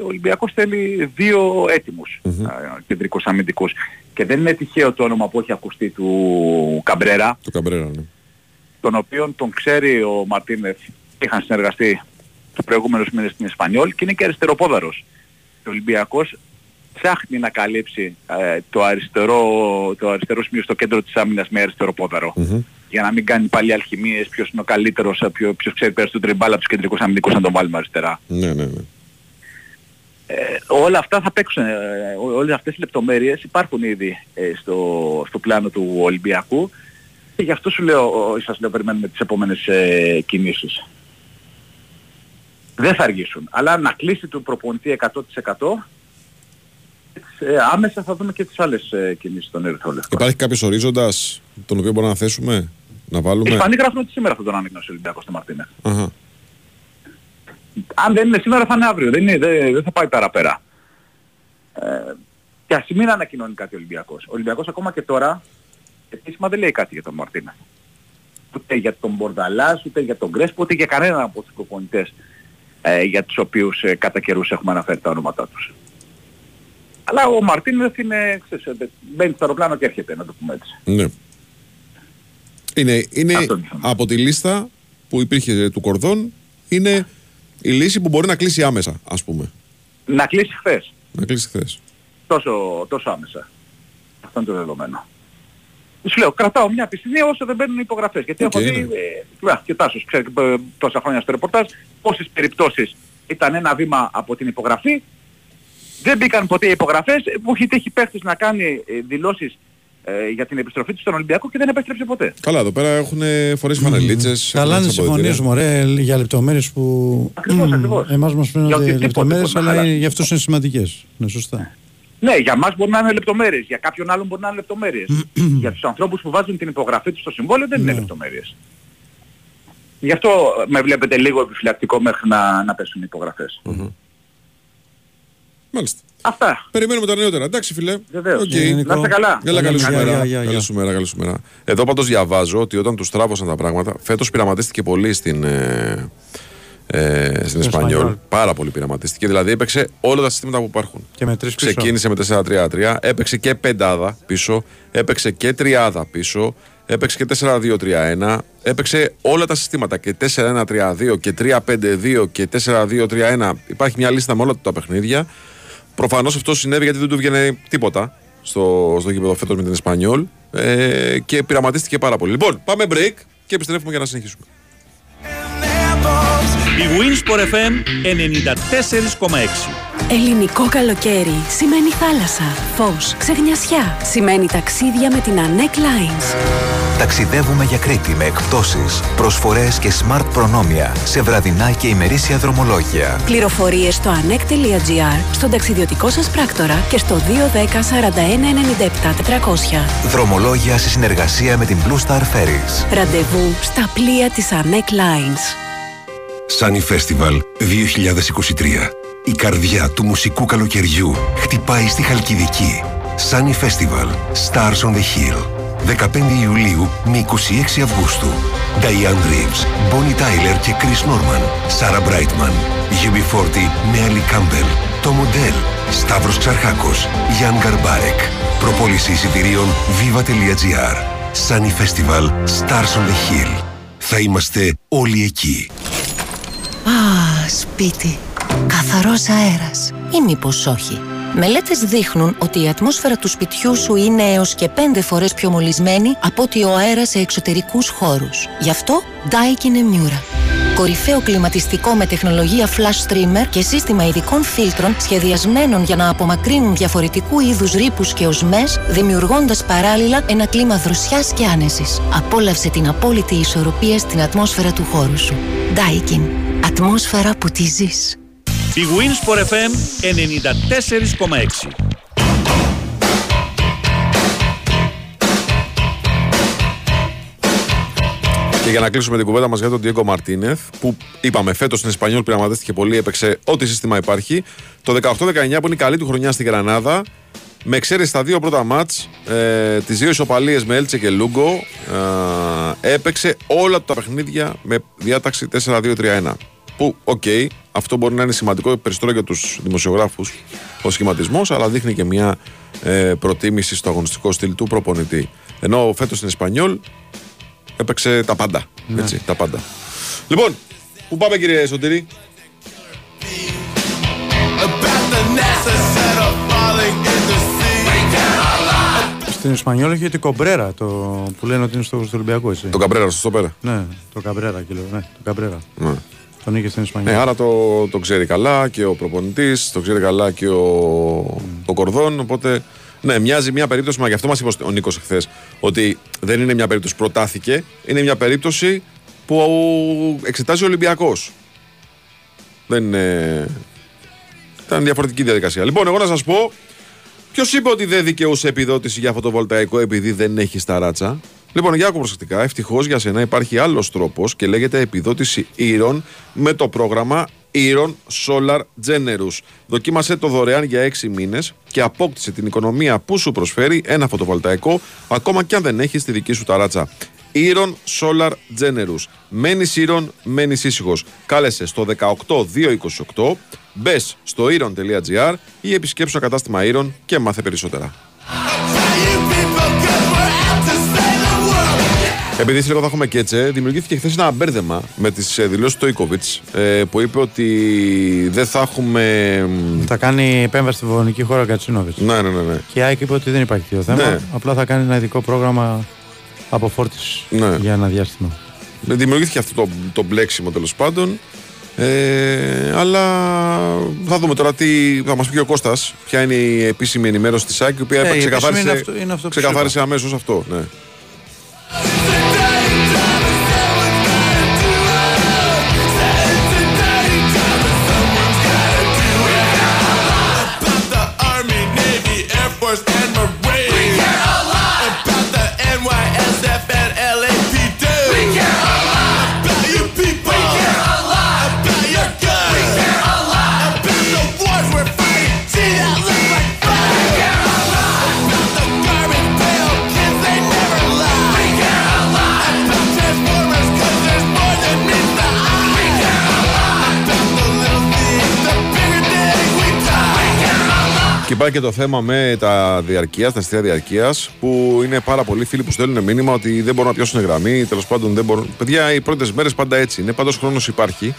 ο Ολυμπιακός θέλει δύο έτοιμους ε, κεντρικούς αμυντικούς. Και δεν είναι τυχαίο το όνομα που έχει ακουστεί του Καμπρέρα, Το Καμπρέρα, ναι. τον οποίον τον ξέρει ο Μαρτίνεθ, είχαν συνεργαστεί τους προηγούμενους μήνες στην Ισπανιόλ και είναι και αριστεροπόδαρος. Ο Ολυμπιακός ψάχνει να καλύψει ε, το, αριστερό, το αριστερό σημείο στο κέντρο της άμυνας με αριστεροπόδαρο. Για να μην κάνει πάλι αλχημίες, ποιος είναι ο καλύτερος, ε, ποιο, ποιος ξέρει πέρας του τριμπάλα από τους κεντρικούς αμυντικούς να τον βάλουμε αριστερά. Ναι, ναι, ναι. Ε, όλα αυτά θα παίξουν, ε, ό- όλες αυτές οι λεπτομέρειες υπάρχουν ήδη ε, στο, στο πλάνο του Ολυμπιακού και γι' αυτό σου λέω, ο- σας λέω περιμένουμε τις επόμενες ε, κινήσεις. Δεν θα αργήσουν, αλλά να κλείσει του προπονητή 100% ε, άμεσα θα δούμε και τις άλλες ε, κινήσεις των Ερυθρόλευκων. Υπάρχει κάποιος ορίζοντας τον οποίο μπορούμε να θέσουμε, να Οι βάλουμε; Ισπανοί γράφουν ότι σήμερα θα τον ανακοινώσει ο Ολυμπιακός στο Μαρτίνες. Αχα. Αν δεν είναι σήμερα θα είναι αύριο. Δεν, είναι, δεν, δεν θα πάει παραπέρα. Ε, και ας μην ανακοινώνει κάτι ο Ολυμπιακός. Ο Ολυμπιακός ακόμα και τώρα επίσημα δεν λέει κάτι για τον Μαρτίνα. Ούτε για τον Μπορδαλάς, ούτε για τον Κρέσπο, ούτε για κανέναν από τους προπονητές ε, για τους οποίους ε, κατά καιρούς έχουμε αναφέρει τα ονόματά τους. Αλλά ο Μαρτίνες είναι, ξέρεις, ε, μπαίνει στο αεροπλάνο και έρχεται, να το πούμε έτσι. Ναι. Είναι, είναι από τη λίστα που υπήρχε του Κορδόν, είναι η λύση που μπορεί να κλείσει άμεσα, ας πούμε. Να κλείσει χθες. Να κλείσει χθες. τόσο, τόσο άμεσα. Αυτό είναι το δεδομένο. Σου λέω, κρατάω μια πισινή όσο δεν μπαίνουν οι υπογραφές. Γιατί Οκ, έχω δει, ναι. ε, α, και ο Τάσος ξέρει ε, τόσα χρόνια στο ρεπορτάζ, πόσες περιπτώσεις ήταν ένα βήμα από την υπογραφή, δεν μπήκαν ποτέ οι υπογραφές, ε, που έχει τύχει παίχτης να κάνει ε, δηλώσεις ε, για την επιστροφή τους στον Ολυμπιακό και δεν επέστρεψε ποτέ. δηλαδή. Καλά, εδώ πέρα έχουν φορέσει φανελίτσες. Καλά να συμφωνήσουμε ωραία για λεπτομέρειες που Ακριβώς, ακριβώς. εμάς μας Για φαίνονται οτιδήποτε λεπτομέρειες, μπορεί να αλλά χαλάσει. είναι- για αυτού είναι σημαντικές. Ναι, σωστά. Ναι, για μας μπορεί να είναι λεπτομέρειες, για κάποιον άλλον μπορεί να είναι λεπτομέρειες. για τους ανθρώπους που βάζουν την υπογραφή τους στο συμβόλαιο δεν είναι λεπτομέρειες. Γι' αυτό με βλέπετε λίγο επιφυλακτικό μέχρι να, να πέσουν οι υπογραφές. Μάλιστα. Αυτά. Περιμένουμε τα νεότερα. Εντάξει, φίλε. Βεβαίως. Οκ. Να είστε καλά. Έλα, καλή σου Γεια, μέρα. γεια, γεια, Καλή γεια. σου μέρα, καλή σου μέρα. Εδώ πάντως διαβάζω ότι όταν του στράβωσαν τα πράγματα, φέτος πειραματίστηκε πολύ στην, ε, ε, στην Εσπανιόλ. Εσπανιόλ. Πάρα πολύ πειραματίστηκε. Δηλαδή έπαιξε όλα τα συστήματα που υπάρχουν. Και με τρεις πίσω. Ξεκίνησε με 4-3-3, έπαιξε και πεντάδα πίσω, έπαιξε και τριάδα πίσω, έπαιξε και 4-2-3-1, έπαιξε όλα τα συστήματα και 4-1-3-2 και 3-5-2 και 4-2-3-1. Υπάρχει μια λίστα με όλα τα παιχνίδια. Προφανώς αυτό συνέβη γιατί δεν του βγαίνει τίποτα στο, στο γήπεδο φέτος με την Εσπανιόλ ε, και πειραματίστηκε πάρα πολύ. Λοιπόν, πάμε break και επιστρέφουμε για να συνεχίσουμε. Η Winsport FM 94,6. Ελληνικό καλοκαίρι σημαίνει θάλασσα, φως, ξεγνιασιά. Σημαίνει ταξίδια με την Anec Lines. Ταξιδεύουμε για Κρήτη με εκπτώσεις, προσφορές και smart προνόμια σε βραδινά και ημερήσια δρομολόγια. Πληροφορίες στο anec.gr, στον ταξιδιωτικό σας πράκτορα και στο 210 41 97 400. Δρομολόγια σε συνεργασία με την Blue Star Ferries. Ραντεβού στα πλοία της Anec Lines. Sunny Festival 2023. Η καρδιά του μουσικού καλοκαιριού χτυπάει στη Χαλκιδική. Sunny Festival Stars on the Hill. 15 Ιουλίου με 26 Αυγούστου. Diane Reeves, Bonnie Tyler και Chris Norman. Sarah Brightman. UB40 με Ali Campbell. Το Μοντέλ. Σταύρος Ξαρχάκος. Γιάν Γκαρμπάρεκ. Προπόληση εισιτηρίων viva.gr. Sunny Festival Stars on the Hill. Θα είμαστε όλοι εκεί. Α, σπίτι. Καθαρός αέρας. Ή μήπως όχι. Μελέτες δείχνουν ότι η ατμόσφαιρα του σπιτιού σου είναι έως και πέντε φορές πιο μολυσμένη από ότι ο αέρας σε εξωτερικούς χώρους. Γι' αυτό Daikin Emura. Κορυφαίο κλιματιστικό με τεχνολογία flash streamer και σύστημα ειδικών φίλτρων σχεδιασμένων για να απομακρύνουν διαφορετικού είδους ρήπους και οσμές, δημιουργώντας παράλληλα ένα κλίμα δροσιάς και άνεσης. Απόλαυσε την απόλυτη ισορροπία στην ατμόσφαιρα του χώρου σου. Daikin. Ατμόσφαιρα που τη ζεις. Η Winsport FM 94,6. Και για να κλείσουμε την κουβέντα μας για τον Diego Μαρτίνεθ, που είπαμε φέτος στην Ισπανιόλ πειραματίστηκε πολύ, έπαιξε ό,τι σύστημα υπάρχει. Το 18-19 που είναι η καλή του χρονιά στην Γρανάδα, με εξαίρεση στα δύο πρώτα μάτς, ε, τις δύο ισοπαλίες με Έλτσε και Λούγκο, ε, έπαιξε όλα τα παιχνίδια με διάταξη 4-2-3-1. Που, οκ, αυτό μπορεί να είναι σημαντικό περισσότερο για τους δημοσιογράφους ο σχηματισμός, αλλά δείχνει και μια ε, προτίμηση στο αγωνιστικό στυλ του προπονητή. Ενώ φέτος στην Εσπανιόλ έπαιξε τα πάντα. Ναι. Έτσι, τα πάντα. Λοιπόν, πού πάμε κύριε Σωτήρη; Στην Ισπανιόλ έχει την Κομπρέρα το, που λένε ότι είναι στο, στο Ολυμπιακό. Έτσι. Το Καμπρέρα, σωστό πέρα. Ναι, το Καμπρέρα και λέω. Ναι, το Καμπρέρα. Ναι. Τον είχε στην Ισπανία. Ναι, άρα το, το ξέρει καλά και ο προπονητής, το ξέρει καλά και ο, ο Κορδόν. Οπότε, ναι, μοιάζει μια περίπτωση, μα γι' αυτό μας είπε ο Νίκος εχθές, ότι δεν είναι μια περίπτωση που προτάθηκε, είναι μια περίπτωση που εξετάζει ο Ολυμπιακός. Δεν είναι. Ήταν διαφορετική διαδικασία. Λοιπόν, εγώ να σας πω, ποιος είπε ότι δεν δικαιούσε επιδότηση για φωτοβολταϊκό επειδή δεν έχει στα ράτσα; Λοιπόν, για άκου προσεκτικά. Ευτυχώς για σένα υπάρχει άλλος τρόπος και λέγεται επιδότηση ήρων με το πρόγραμμα Ήρων Solar Generous. Δοκίμασε το δωρεάν για 6 μήνες και απόκτησε την οικονομία που σου προσφέρει ένα φωτοβολταϊκό, ακόμα και αν δεν έχεις τη δική σου ταράτσα. Ήρων Solar Generous. Μένεις ήρων, μένεις ήσυχος. Κάλεσε στο 18228, μπες στο ήρων.gr ή επισκέψου ένα κατάστημα ήρων και μάθε περισσότερα. Επειδή σε λίγο θα έχουμε και έτσι, δημιουργήθηκε χθες ένα μπέρδεμα με τις δηλώσεις του Ίκοβιτ που είπε ότι δεν θα έχουμε. Θα κάνει επέμβαση στη βομονική χώρα ο Κατσίνοβιτς. Ναι, ναι, ναι. ναι. Και η ΑΕΚ είπε ότι δεν υπάρχει τέτοιο θέμα. Ναι. Απλά θα κάνει ένα ειδικό πρόγραμμα αποφόρτιση Ναι. για ένα διάστημα. Δημιουργήθηκε αυτό το, το μπλέξιμο τέλος πάντων. Ε, αλλά θα δούμε τώρα τι θα μας πει και ο Κώστας Ποια είναι η επίσημη ενημέρωση της ΑΕΚ, η οποία Ε, η επίσημη ξεκαθάρισε, είναι αυτό- είναι αυτό που σου ξεκαθάρισε αμέσως αυτό. Ναι. Και υπάρχει και το θέμα με τα διαρκείας, τα αστεία διαρκείας, που είναι πάρα πολλοί φίλοι που στέλνουν μήνυμα ότι δεν μπορούν να πιάσουν γραμμή. Τέλος πάντων δεν μπορούν. Παιδιά, οι πρώτες μέρες πάντα έτσι είναι. Πάντως χρόνος υπάρχει.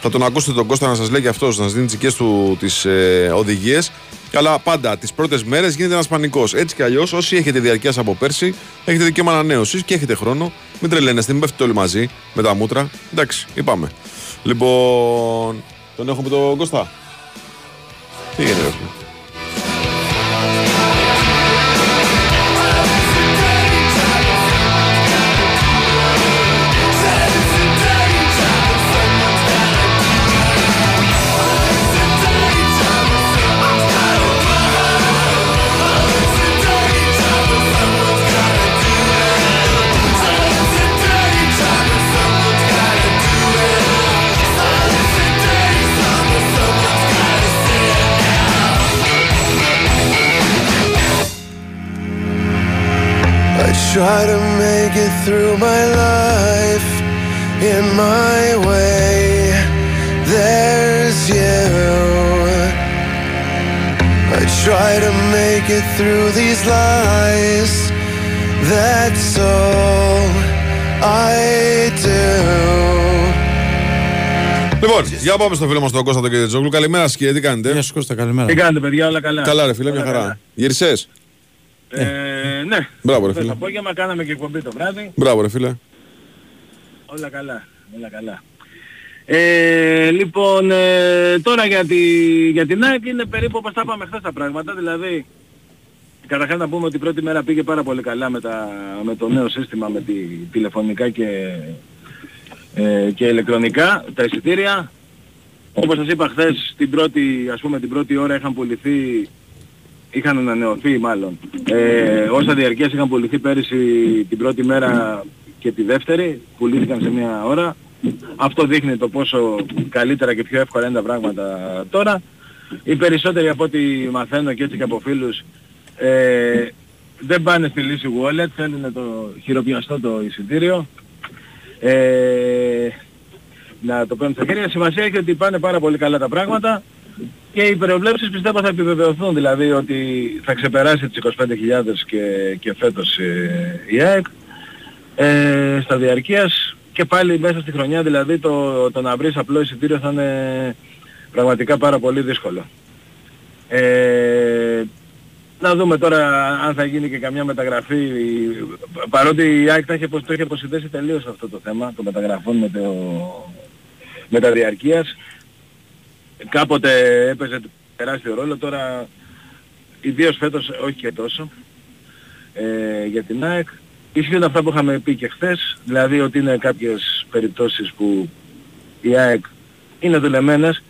Θα τον ακούσετε τον Κώστα να σας λέει και αυτός, να σας δίνει τις δικές του τις ε, οδηγίες. Αλλά πάντα τις πρώτες μέρες γίνεται ένας πανικός. Έτσι κι αλλιώς, όσοι έχετε διαρκείας από πέρσι, έχετε δικαίωμα ανανέωσης και έχετε χρόνο. Μην τρελαίνεστε, μην πέφτετε όλοι μαζί με τα μούτρα. Εντάξει, είπαμε. Λοιπόν, τον έχουμε τον Κώστα. Τι γίνεται, try to make it through my life in my way. There's you. I try to make it through these lies. That's all I do. Λοιπόν, για πάμε στο φίλο μας τον Κώστα τον Κεντζόγλου. Καλημέρα σα κύριε, τι κάνετε; Γεια σου Κώστα, καλημέρα. Τι κάνετε παιδιά, όλα καλά; Καλά, ρε φίλε, μια Όλα χαρά. καλά. Γυρισέ. Ε, ναι. Μπράβο, ρε Χθες φίλε. απόγευμα κάναμε και εκπομπή το βράδυ. Μπράβο, ρε φίλε. Όλα καλά. Όλα καλά. Ε, λοιπόν, ε, τώρα για, τη, για την ΑΕΚ είναι περίπου όπως τα είπαμε χθες τα πράγματα. Δηλαδή, καταρχάς να πούμε ότι η πρώτη μέρα πήγε πάρα πολύ καλά με, τα, με το νέο σύστημα, με τη τηλεφωνικά και, ε, και ηλεκτρονικά, τα εισιτήρια. Όπως σας είπα χθες, την πρώτη, ας πούμε, την πρώτη ώρα είχαν πουληθεί, είχαν ανανεωθεί μάλλον. Ε, όσα διαρκείας είχαν πουληθεί πέρυσι την πρώτη μέρα και τη δεύτερη, πουλήθηκαν σε μία ώρα. Αυτό δείχνει το πόσο καλύτερα και πιο εύκολα είναι τα πράγματα τώρα. Οι περισσότεροι από ό,τι μαθαίνω και έτσι και από φίλους ε, δεν πάνε στη λύση wallet, θέλουν το χειροπιαστό το εισιτήριο. Ε, να το παίρνουν στα χέρια. Σημασία έχει ότι πάνε πάρα πολύ καλά τα πράγματα και οι προβλέψεις πιστεύω θα επιβεβαιωθούν, δηλαδή ότι θα ξεπεράσει τις 25.000 και, και φέτος ε, η ΑΕΚ ε, στα διαρκείας και πάλι μέσα στη χρονιά δηλαδή το, το να βρεις απλό εισιτήριο θα είναι πραγματικά πάρα πολύ δύσκολο. Ε, να δούμε τώρα αν θα γίνει και καμιά μεταγραφή, παρότι η ΑΕΚ το έχει, απο- το έχει αποσυνδέσει τελείως αυτό το θέμα, το μεταγραφών με, το, με τα διαρκείας. Κάποτε έπαιζε τεράστιο ρόλο, τώρα ιδίως φέτος όχι και τόσο ε, για την ΑΕΚ. Ισχύουν αυτά που είχαμε πει και χθες, δηλαδή ότι είναι κάποιες περιπτώσεις που η ΑΕΚ είναι δουλεμένες.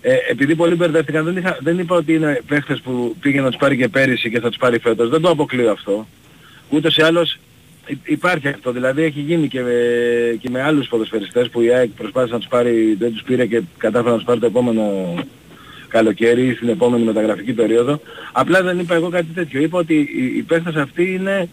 Ε, επειδή πολλοί μπερδεύτηκαν, δεν, είχα, δεν είπα ότι είναι παίχτες που πήγε να τους πάρει και πέρυσι και θα τους πάρει φέτος. Δεν το αποκλείω αυτό. Ούτως ή άλλως υ- υπάρχει αυτό. Δηλαδή έχει γίνει και με, και με άλλους ποδοσφαιριστές που η ΑΕΚ προσπάθησε να τους πάρει, δεν τους πήρε και κατάφερε να τους πάρει το επόμενο καλοκαίρι ή στην επόμενη μεταγραφική περίοδο. Απλά δεν είπα εγώ κάτι τέτοιο. Είπα ότι οι, οι παίχτες αυτοί είναι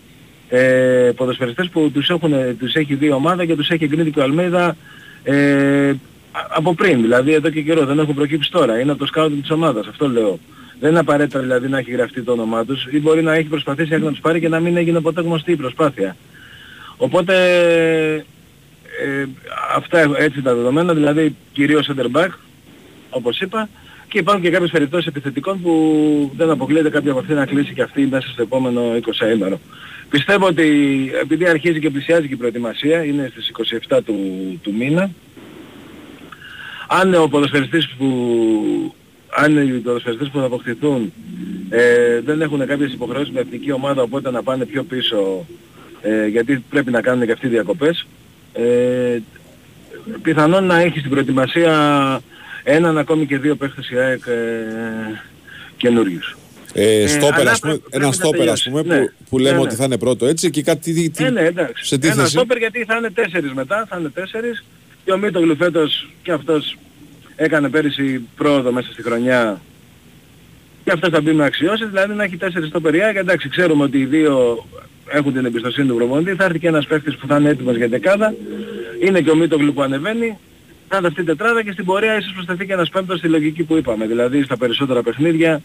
ε, ποδοσφαιριστές που τους, έχουν, τους έχει δει η ομάδα και τους έχει εγκρίνει και ο Αλμέιδα ε, α- από πριν, δηλαδή εδώ και καιρό, δεν έχουν προκύψει τώρα. Είναι από το σκάουτινγκ της ομάδας, αυτό λέω. Δεν είναι απαραίτητα δηλαδή να έχει γραφτεί το όνομά τους ή μπορεί να έχει προσπαθήσει να τους πάρει και να μην έγινε ποτέ γνωστή η προσπάθεια. Οπότε ε, αυτά έτσι τα δεδομένα, δηλαδή κυρίως center back, όπως είπα, και υπάρχουν και κάποιες περιπτώσεις επιθετικών που δεν αποκλείεται κάποια από αυτή να κλείσει και αυτή μέσα στο επόμενο 20 ήμερο. Πιστεύω ότι επειδή αρχίζει και πλησιάζει και η προετοιμασία, είναι στις 27 του, του μήνα, αν ο ποδοσφαιριστής που αν οι ποδοσφαιριστές που θα αποκτηθούν ε, δεν έχουν κάποιες υποχρεώσεις με εθνική ομάδα οπότε να πάνε πιο πίσω ε, γιατί πρέπει να κάνουν και αυτοί διακοπές ε, πιθανόν να έχει στην προετοιμασία έναν ακόμη και δύο παίχτες η ΑΕΚ ε, καινούριους. Ε, στόπερ, αλλά ας πούμε, πρέπει- ένα πρέπει να στόπερ, ας τελειώσει. πούμε, Ναι. που, που λέμε Ναι, ότι ναι. θα είναι πρώτο έτσι και κάτι τι, τι- Ε, ναι, εντάξει. σε τι Ένα θέση; στόπερ γιατί θα είναι τέσσερις μετά, θα είναι τέσσερις. Και ο Μίτογλου φέτος και αυτός έκανε πέρυσι πρόοδο μέσα στη χρονιά. Και αυτός θα μπει με αξιώσεις, δηλαδή να έχει τέσσερις στόπεριά. Και εντάξει, ξέρουμε ότι οι δύο έχουν την εμπιστοσύνη του προπονητή. Θα έρθει και ένας παίχτης που θα είναι έτοιμος για δεκάδα. Είναι και ο Μίτογλου που ανεβαίνει. Θα είναι αυτή η τετράδα και στην πορεία ίσως προσθεθεί και ένας πέμπτος στη λογική που είπαμε. Δηλαδή στα περισσότερα παιχνίδια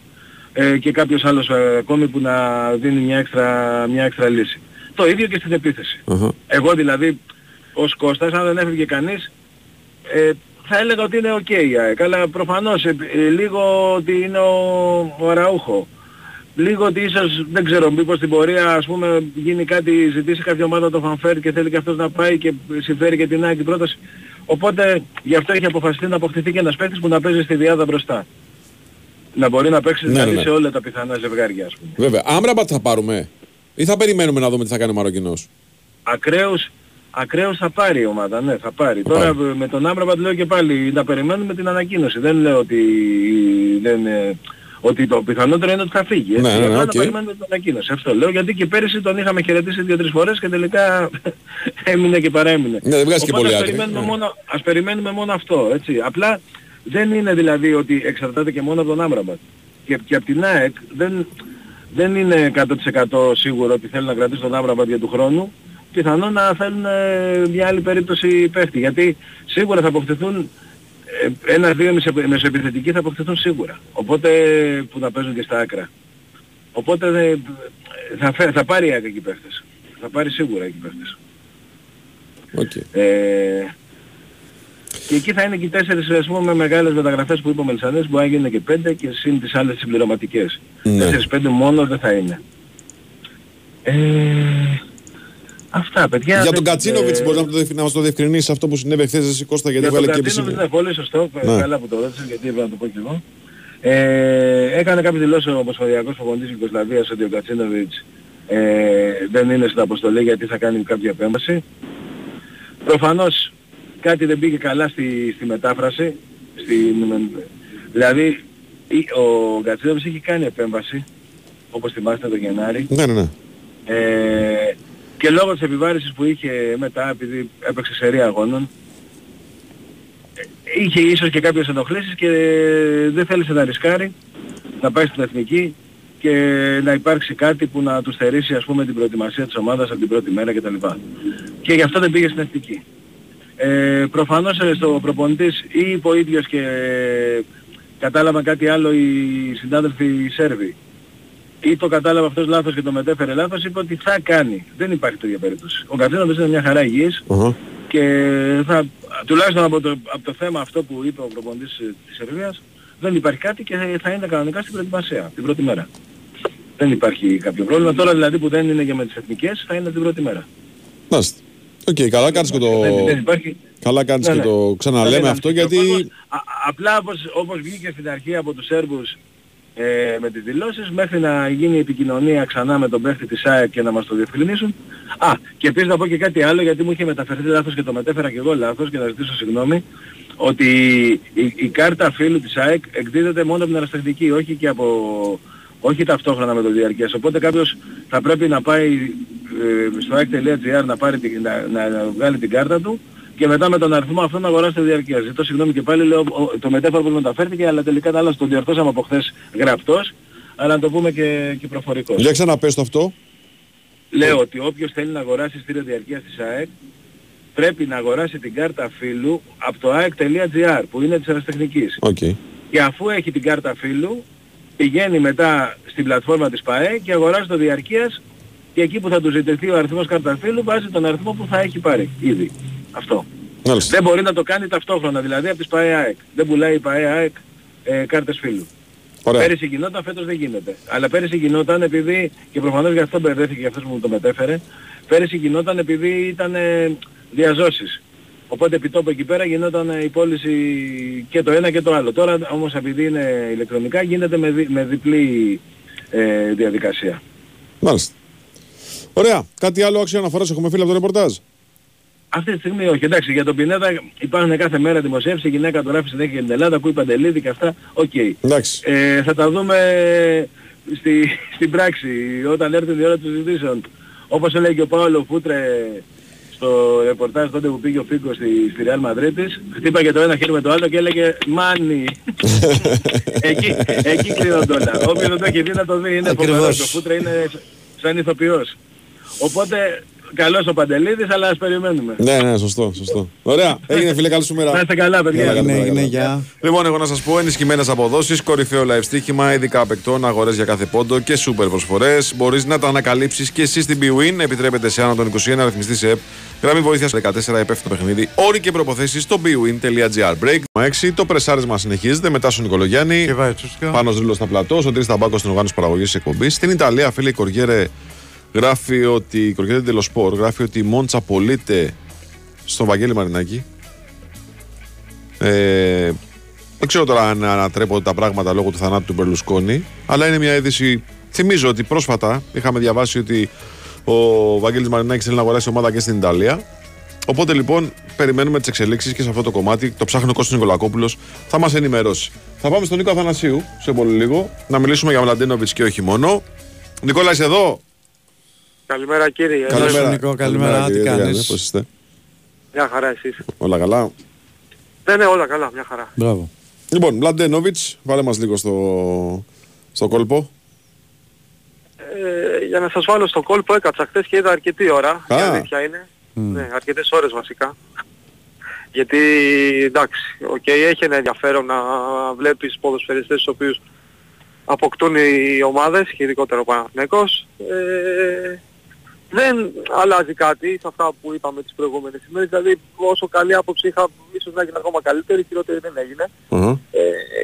ε, και κάποιος άλλος ε, ακόμη που να δίνει μια έξτρα, μια έξτρα λύση. Το ίδιο και στην επίθεση. Εγώ δηλαδή ως Κώστας, αν δεν έφυγε κανείς, ε, θα έλεγα ότι είναι οκ η ΑΕΚ. Αλλά προφανώς ε, ε, λίγο ότι είναι ο, ο Αραούχο. Λίγο ότι ίσως, δεν ξέρω, μήπως στην πορεία ας πούμε γίνει κάτι, ζητήσει κάποια ομάδα το φανφέρ και θέλει και αυτός να πάει και συμφέρει και την ΑΕΚ την πρόταση. Οπότε γι' αυτό έχει αποφασιστεί να αποκτηθεί και ένας παίκτης που να παίζει στη διάδα μπροστά. Να μπορεί να παίξει Ναι, δηλαδή ναι, ναι. σε όλα τα πιθανά ζευγάρια ας πούμε. Βέβαια. Άμραμπατ θα πάρουμε. Ή θα περιμένουμε να δούμε τι θα κάνει ο Μαροκινός; Ακραίους, ακραίους θα πάρει η ομάδα, ναι, θα πάρει. Τώρα με τον Άμραμπατ λέω και πάλι να περιμένουμε την ανακοίνωση. Δεν λέω ότι, δεν, ε, ότι το πιθανότερο είναι ότι θα φύγει. έτσι. Ναι, ναι, ναι, Απλά οκ. Να περιμένουμε την ανακοίνωση. Αυτό λέω γιατί και πέρυσι τον είχαμε χαιρετήσει δύο-τρεις φορές και τελικά [laughs] έμεινε και παρέμεινε. Ναι, δεν βγάζει και Οπότε πολύ ας άκρη. περιμένουμε, Ναι. μόνο, ας περιμένουμε μόνο αυτό. Έτσι. Απλά δεν είναι δηλαδή ότι εξαρτάται και μόνο από τον Άμραμπατ. Και, και από την ΑΕΚ δεν, δεν είναι 100% σίγουρο ότι θέλουν να κρατήσουν τον Άμραμπατ για του χρόνου. Πιθανόν να θέλουν ε, μια άλλη περίπτωση παίχτη. Γιατί σίγουρα θα αποκτηθούν ε, ένα-δύο μεσο- μεσοεπιθετικοί θα αποκτηθούν σίγουρα. Οπότε που να παίζουν και στα άκρα. Οπότε ε, θα, φε- θα πάρει η ΑΕΚ εκεί παίχτες. Θα πάρει σίγουρα εκεί παίχτες. Okay. Ε, και εκεί θα είναι και οι τέσσερις ας πούμε μεγάλες μεταγραφές που είπε ο Μελισανές που μπορεί να γίνουν και πέντε και συν τις άλλες συμπληρωματικές. Ναι. Τέσσερις πέντε μόνο δεν θα είναι. Ε, αυτά παιδιά. Για δεν- τον Κατσίνοβιτς ε, μπορείς να, το διευ- να μας το διευκρινίσεις αυτό που συνέβη χθες εσύ Κώστα γιατί για έβαλε τον και Κατσίνοβιτς, επισήμω. ναι, πολύ σωστό, Ναι. καλά που το ρώτησες γιατί έπρεπε να το πω και εγώ. Ε, έκανε κάποιες δηλώσεις ο Ομοσπονδιακός Προπονητής Ιουγκοσλαβίας ότι ο Κατσίνοβιτς ε, δεν είναι στην αποστολή γιατί θα κάνει κάποια επέμβαση. Προφανώς κάτι δεν πήγε καλά στη, στη μετάφραση Στην, δηλαδή η- ο Γκατσίδοβης είχε κάνει επέμβαση, όπως θυμάστε το Γενάρη, Ναι, ναι, ναι. ε, και λόγω της επιβάρησης που είχε μετά, επειδή έπαιξε σερία αγώνων, ε, είχε ίσως και κάποιες ενοχλήσεις και δεν θέλησε να ρισκάρει να πάει στην εθνική και να υπάρξει κάτι που να τους στερήσει ας πούμε την προετοιμασία της ομάδας από την πρώτη μέρα κτλ. Και γι' αυτό δεν πήγε στην εθνική. Ε, προφανώς ε, στο προπονητής ή είπε ο ίδιος και κατάλαβα κάτι άλλο οι συνάδελφοι οι Σέρβοι ή το κατάλαβε αυτός λάθος και το μετέφερε λάθος, είπε ότι θα κάνει. Δεν υπάρχει τέτοια περίπτωση. Ο Γκατσίνοβιτς είναι μια χαρά υγιής και θα, τουλάχιστον από το, από το θέμα αυτό που είπε ο προπονητής ε, της Σερβίας δεν υπάρχει κάτι και θα είναι κανονικά στην προετοιμασία, την πρώτη μέρα. Δεν υπάρχει κάποιο πρόβλημα. Τώρα δηλαδή που δεν είναι και με τις εθνικές θα είναι την πρώτη μέρα. Μάλιστα. Οκ, καλά κάνεις και το... Δεν, δεν υπάρχει. Καλά κάνεις Ναι, και ναι. το ξαναλέμε Δεν αυτό είναι γιατί... ο κόσμος, α- απλά όπως, όπως βγήκε στην αρχή από τους Σέρβους ε, με τις δηλώσεις μέχρι να γίνει η επικοινωνία ξανά με τον παίχτη της ΑΕΚ και να μας το διευκρινίσουν. Α, και επίσης να πω και κάτι άλλο γιατί μου είχε μεταφερθεί λάθος και το μετέφερα και εγώ λάθος και να ζητήσω συγγνώμη ότι η, η κάρτα φίλου της ΑΕΚ εκδίδεται μόνο από την αεραστεχνική, όχι και από όχι ταυτόχρονα με το διαρκές. Οπότε κάποιος θα πρέπει να πάει ε, στο ΑΕΚ.gr να, πάρει την, να, να, να βγάλει την κάρτα του και μετά με τον αριθμό αυτό να αγοράσει το διαρκές. Ζητώ συγγνώμη και πάλι λέω ο- το μετέφερα που μεταφέρθηκε αλλά τελικά τα άλλα το διορθώσαμε από χθες γραπτώς αλλά να το πούμε και, και προφορικώς. Για ξαναπες το αυτό. Λέω ότι όποιος θέλει να αγοράσει εισιτήριο διαρκείας της ΑΕΚ πρέπει να αγοράσει την κάρτα φίλου από το ΑΕΚ.gr που είναι της Ερασιτεχνικής. Οκ. Και αφού έχει την κάρτα φίλου, πηγαίνει μετά στην πλατφόρμα της ΠΑΕ και αγοράζει το διαρκείας και εκεί που θα του ζητηθεί ο αριθμός κάρτα φίλου βάζει τον αριθμό που θα έχει πάρει ήδη. Αυτό. Μάλιστα. Δεν μπορεί να το κάνει ταυτόχρονα, δηλαδή από τις ΠαΕ ΑΕΚ. Δεν πουλάει η ΠαΕ ΑΕΚ ε, κάρτες φίλου. Ωραία. Πέρυσι γινόταν, φέτος δεν γίνεται. Αλλά πέρυσι γινόταν επειδή, και προφανώς γι' αυτό μπερδέθηκε και αυτός που μου το μετέφερε, πέρυσι γινόταν επειδή ήταν ε, διαζώσεις. Οπότε επί τόπου εκεί πέρα γινόταν ε, η πώληση και το ένα και το άλλο. Τώρα όμως επειδή είναι ηλεκτρονικά γίνεται με, δι- με διπλή ε, διαδικασία. Μάλιστα. Ωραία. Κάτι άλλο άξιο αναφοράς έχουμε φίλοι από το ρεπορτάζ. Αυτή τη στιγμή όχι. Εντάξει, για τον Πινέδα υπάρχουν κάθε μέρα δημοσιεύσεις, η γυναίκα του γράφει συνέχεια για την Ελλάδα, ακούει Παντελίδη και αυτά. Οκ. Εντάξει. Ε, θα τα δούμε στη, στην πράξη όταν έρθει η ώρα των συζητήσεων. Όπως έλεγε και ο Πάολο Φούτρε στο ρεπορτάζ τότε που πήγε ο Φίγκο στη, στη Real Μαδρίτης, χτύπαγε το ένα χέρι με το άλλο και έλεγε «Money». [laughs] εκεί, εκεί κλείνονται όλα. Όποιος δεν το έχει δει να το δει είναι Ακριβώς. φοβερός. Το Φούτρε είναι σαν ηθοποιός. Οπότε καλός ο Παντελίδης αλλά ας περιμένουμε. Ναι, ναι, σωστό, σωστό. Ωραία. Έγινε φίλε, καλή σου μέρα. Να είστε καλά, παιδιά. Καλά, Ναι, καλά, είναι καλά. για... Λοιπόν, εγώ να σας πω ενισχυμένες αποδόσεις, κορυφαίο live στοίχημα, ειδικά παικτών, αγορές για κάθε πόντο και σούπερ προσφορές. Μπορείς να τα ανακαλύψεις και εσύ στην BWIN. Επιτρέπεται σε άνω των 21 αριθμιστή σε ΕΠ. Γραμμή βοήθειας 14 επέφθηνο παιχνίδι. Όροι και προποθέσεις στο bwin.gr. Break 6. Το πρεσάρισμα συνεχίζεται μετά στον Νικολογιάννη. Και βάζει τσούσκα. Πάνω Ρίλος στα πλατό. Ο Τρει Ταμπάκο στην οργάνωση παραγωγής τη εκπομπής. Στην Ιταλία, φίλε, η Κοριέρε γράφει ότι. Η Κοριέρε Τελοσπορ γράφει ότι η Μόντσα πωλείται στον Βαγγέλη Μαρινάκη. Ε, δεν ξέρω τώρα αν ανατρέπονται τα πράγματα λόγω του θανάτου του Μπερλουσκόνη, αλλά είναι μια είδηση. Θυμίζω ότι πρόσφατα είχαμε διαβάσει ότι ο Βαγγέλης Μαρινάκης θέλει να αγοράσει ομάδα και στην Ιταλία. Οπότε λοιπόν περιμένουμε τις εξελίξεις και σε αυτό το κομμάτι. Το ψάχνει ο Κώστας Νικολακόπουλος θα μας ενημερώσει. Θα πάμε στον Νίκο Αθανασίου σε πολύ λίγο να μιλήσουμε για Μλαντίνοβιτ και όχι μόνο. Νικόλα, είσαι εδώ; Καλημέρα κύριε. Καλημέρα. Νικό, καλημέρα. Τι κύριε, κάνεις; κάνετε, πώς είστε; Μια χαρά εσείς. Όλα καλά; Ναι, ναι, όλα καλά, μια χαρά. Μπράβο. Λοιπόν, Μλαντένοβιτς, βάλε μας λίγο στο, στο κόλπο. Ε, για να σας βάλω στο κόλπο έκατσα χθες και είδα αρκετή ώρα. Η Α. αλήθεια είναι. Ναι, αρκετές ώρες βασικά. Γιατί εντάξει, οκ, έχει ένα ενδιαφέρον να βλέπεις ποδοσφαιριστές τους οποίους αποκτούν οι ομάδες και ειδικότερα ο Παναθηναϊκός. Ε, δεν αλλάζει κάτι σε αυτά που είπαμε τις προηγούμενες ημέρες. Δηλαδή όσο καλή άποψη είχα, ίσως να έγινε ακόμα καλύτερη, χειρότερη δεν έγινε. Ε,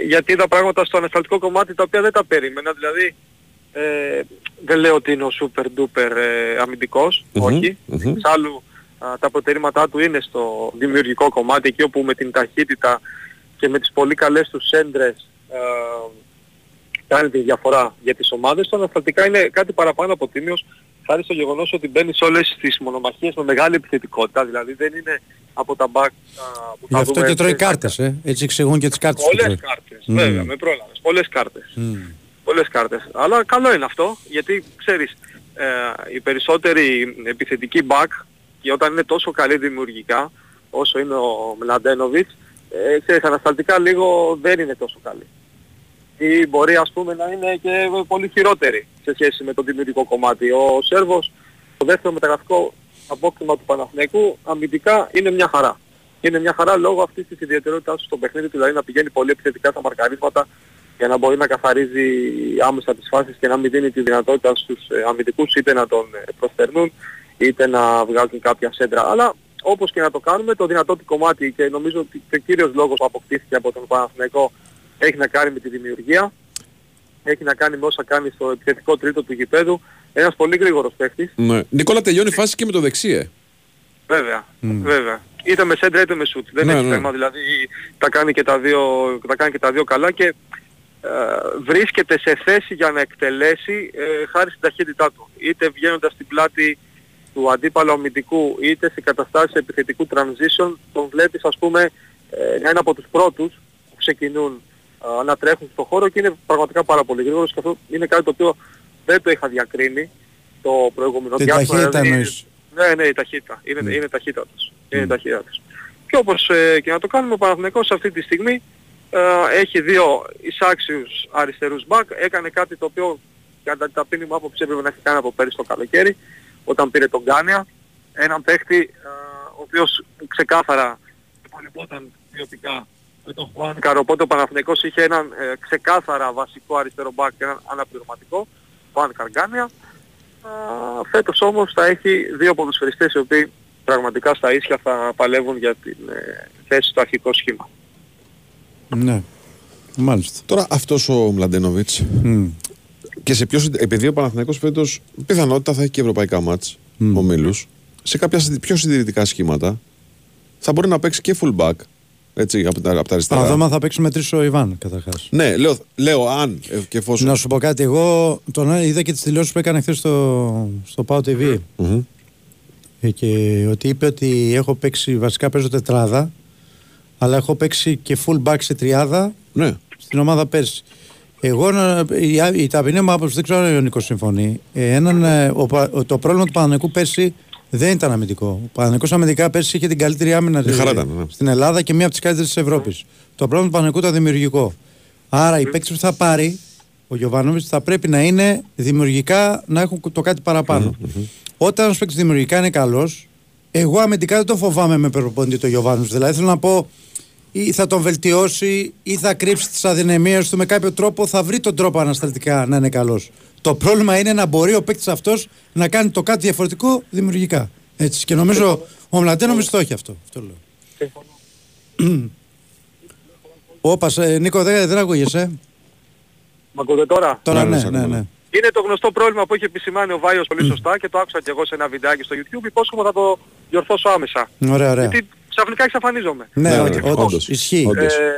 γιατί είδα πράγματα στο ανασταλτικό κομμάτι τα οποία δεν τα περίμενα. Δηλαδή ε, δεν λέω ότι είναι ο super duper ε, αμυντικός, Μμμ, όχι. μμμ. Εξάλλου α, τα προτερήματά του είναι στο δημιουργικό κομμάτι, εκεί όπου με την ταχύτητα και με τις πολύ καλές τους σέντρες ε, κάνει τη διαφορά για τις ομάδες. Το ανασταλτικά είναι κάτι παραπάνω από τίμιος χάρη στο γεγονός ότι μπαίνεις σε όλες τις μονομαχίες με μεγάλη επιθετικότητα, δηλαδή δεν είναι από τα back α, που Γι' θα αυτό δούμε και τρώει σε- κάρτες, ε. Έτσι εξηγούν και τις κάρτες που Πολλές τρώει. κάρτες, Μμ. βέβαια, με πρόλαβες. Πολλές κάρτες. Μμ. Πολλές κάρτες. Αλλά καλό είναι αυτό, γιατί ξέρεις, ε, οι περισσότεροι επιθετικοί back, και όταν είναι τόσο καλοί δημιουργικά, όσο είναι ο Μλαντένοβιτς, ε, ξέρεις, ανασταλτικά λίγο δεν είναι τόσο καλοί. Ή μπορεί ας πούμε να είναι και πολύ χειρότεροι σε σχέση με το δημιουργικό κομμάτι. Ο Σέρβος, το δεύτερο μεταγραφικό απόκτημα του Παναθηναϊκού, αμυντικά είναι μια χαρά. Είναι μια χαρά λόγω αυτής της ιδιαιτερότητας του στο παιχνίδι του, δηλαδή να πηγαίνει πολύ επιθετικά στα μαρκαρίσματα για να μπορεί να καθαρίζει άμεσα τις φάσεις και να μην δίνει τη δυνατότητα στους ε, αμυντικούς είτε να τον ε, προστερνούν είτε να βγάλουν κάποια σέντρα. Αλλά όπως και να το κάνουμε, το δυνατό του κομμάτι και νομίζω ότι και ο κύριος λόγος που αποκτήθηκε από τον Παναθηναϊκό έχει να κάνει με τη δημιουργία, έχει να κάνει με όσα κάνει στο επιθετικό τρίτο του γηπέδου. Ένας πολύ γρήγορος παίχτης, Ναι. Νικόλα τελειώνει η φάση και με το δεξί, ε. βέβαια, βέβαια. Είτε με σέντρα είτε με σουτ. Δεν Ναι, έχει ναι. θέμα, δηλαδή τα κάνει και τα δύο, τα κάνει και τα δύο καλά και ε, βρίσκεται σε θέση για να εκτελέσει ε, χάρη στην ταχύτητά του. Είτε βγαίνοντας στην πλάτη του αντίπαλου αμυντικού είτε σε καταστάσεις επιθετικού transition τον βλέπεις ας πούμε ε, να είναι από τους πρώτους που ξεκινούν ε, να τρέχουν στο χώρο και είναι πραγματικά πάρα πολύ γρήγορος και αυτό είναι κάτι το οποίο δεν το είχα διακρίνει το προηγούμενο Την διάστημα, ταχύτητα δηλαδή- εννοείς. ναι, ναι, η ταχύτητα. Είναι, είναι ταχύτατος. Είναι ταχύτατος. Και όπως ε, και να το κάνουμε, ο Παναθηναϊκός αυτή τη στιγμή ε, έχει δύο εισάξιους αριστερούς μπακ. Έκανε κάτι το οποίο κατά την ταπεινή μου άποψη έπρεπε να έχει κάνει από πέρυσι το καλοκαίρι, όταν πήρε τον Γκάνια. Έναν παίχτη ε, ο οποίος ξεκάθαρα υπολοιπόταν ποιοτικά με τον Χουάνκαρ, οπότε ο Παναθηναϊκός είχε έναν ε, ξεκάθαρα βασικό αριστερό μπακ και έναν αναπληρωματικό, Χουάνκαρ Γκάνια. Α, φέτος όμως θα έχει δύο ποδοσφαιριστές οι οποίοι πραγματικά στα ίσια θα παλεύουν για την ε, θέση στο αρχικό σχήμα. Ναι. Μάλιστα. Τώρα αυτός ο Μλαντένοβιτς και σε ποιος, επειδή ο Παναθηναϊκός φέτος πιθανότητα θα έχει και ευρωπαϊκά μάτς ομίλους, σε κάποια συν- πιο συντηρητικά σχήματα θα μπορεί να παίξει και fullback έτσι, από τα, από τα αριστερά. Να δούμε αν θα παίξει με τρεις ο Ιβάν καταρχάς. Ναι, λέω, λέω αν ε, και εφόσον. Να σου πω κάτι, εγώ τον είδα και τις δηλώσεις που έκανε χθες στο, στο PAO TV. Ε, Και ότι είπε ότι έχω παίξει, βασικά παίζω τετράδα, αλλά έχω παίξει και full back σε τριάδα ναι. στην ομάδα πέρσι. Εγώ, να- η, η ταπεινή μου άποψη, δεν ξέρω αν ο Νίκος συμφωνεί. Ε, έναν, ε, ο, Πα- ο- το πρόβλημα του Πανανικού πέρσι δεν ήταν αμυντικό. Ο Πανανικό αμυντικά πέρσι είχε την καλύτερη άμυνα Μια χαρά ε, ήταν, ναι. στην Ελλάδα και μία από τις καλύτερες της Ευρώπης. Το πρόβλημα του Πανανικού ήταν δημιουργικό. Άρα οι παίκτες που θα πάρει ο Γιωβάνοβιτς θα πρέπει να είναι δημιουργικά να έχουν το κάτι παραπάνω. Όταν ένας παίκτης δημιουργικά είναι καλός, εγώ αμυντικά δεν το φοβάμαι με προπονητή το Γιωβάνοβιτς. Δηλαδή θέλω να πω ή θα τον βελτιώσει ή θα κρύψει τις αδυναμίες του με κάποιο τρόπο, θα βρει τον τρόπο ανασταλτικά να είναι καλός. Το πρόβλημα είναι να μπορεί ο παίκτης αυτός να κάνει το κάτι διαφορετικό δημιουργικά. Έτσι. Και νομίζω ο Μλαντένοβιτ το έχει αυτό. αυτό λέω. Όπας, ε, Νίκο, δεν, δεν ακούγεσαι. Μ' ακούτε τώρα; Τώρα ναι, ναι, ναι. Είναι το γνωστό πρόβλημα που έχει επισημάνει ο Βάιος πολύ σωστά και το άκουσα και εγώ σε ένα βιντεάκι στο YouTube. Υπόσχομαι θα το διορθώσω άμεσα. Ωραία, ωραία. Γιατί ξαφνικά εξαφανίζομαι. Ναι, Ε, όντως, λοιπόν, όντως, ισχύει. Όντως. Ε,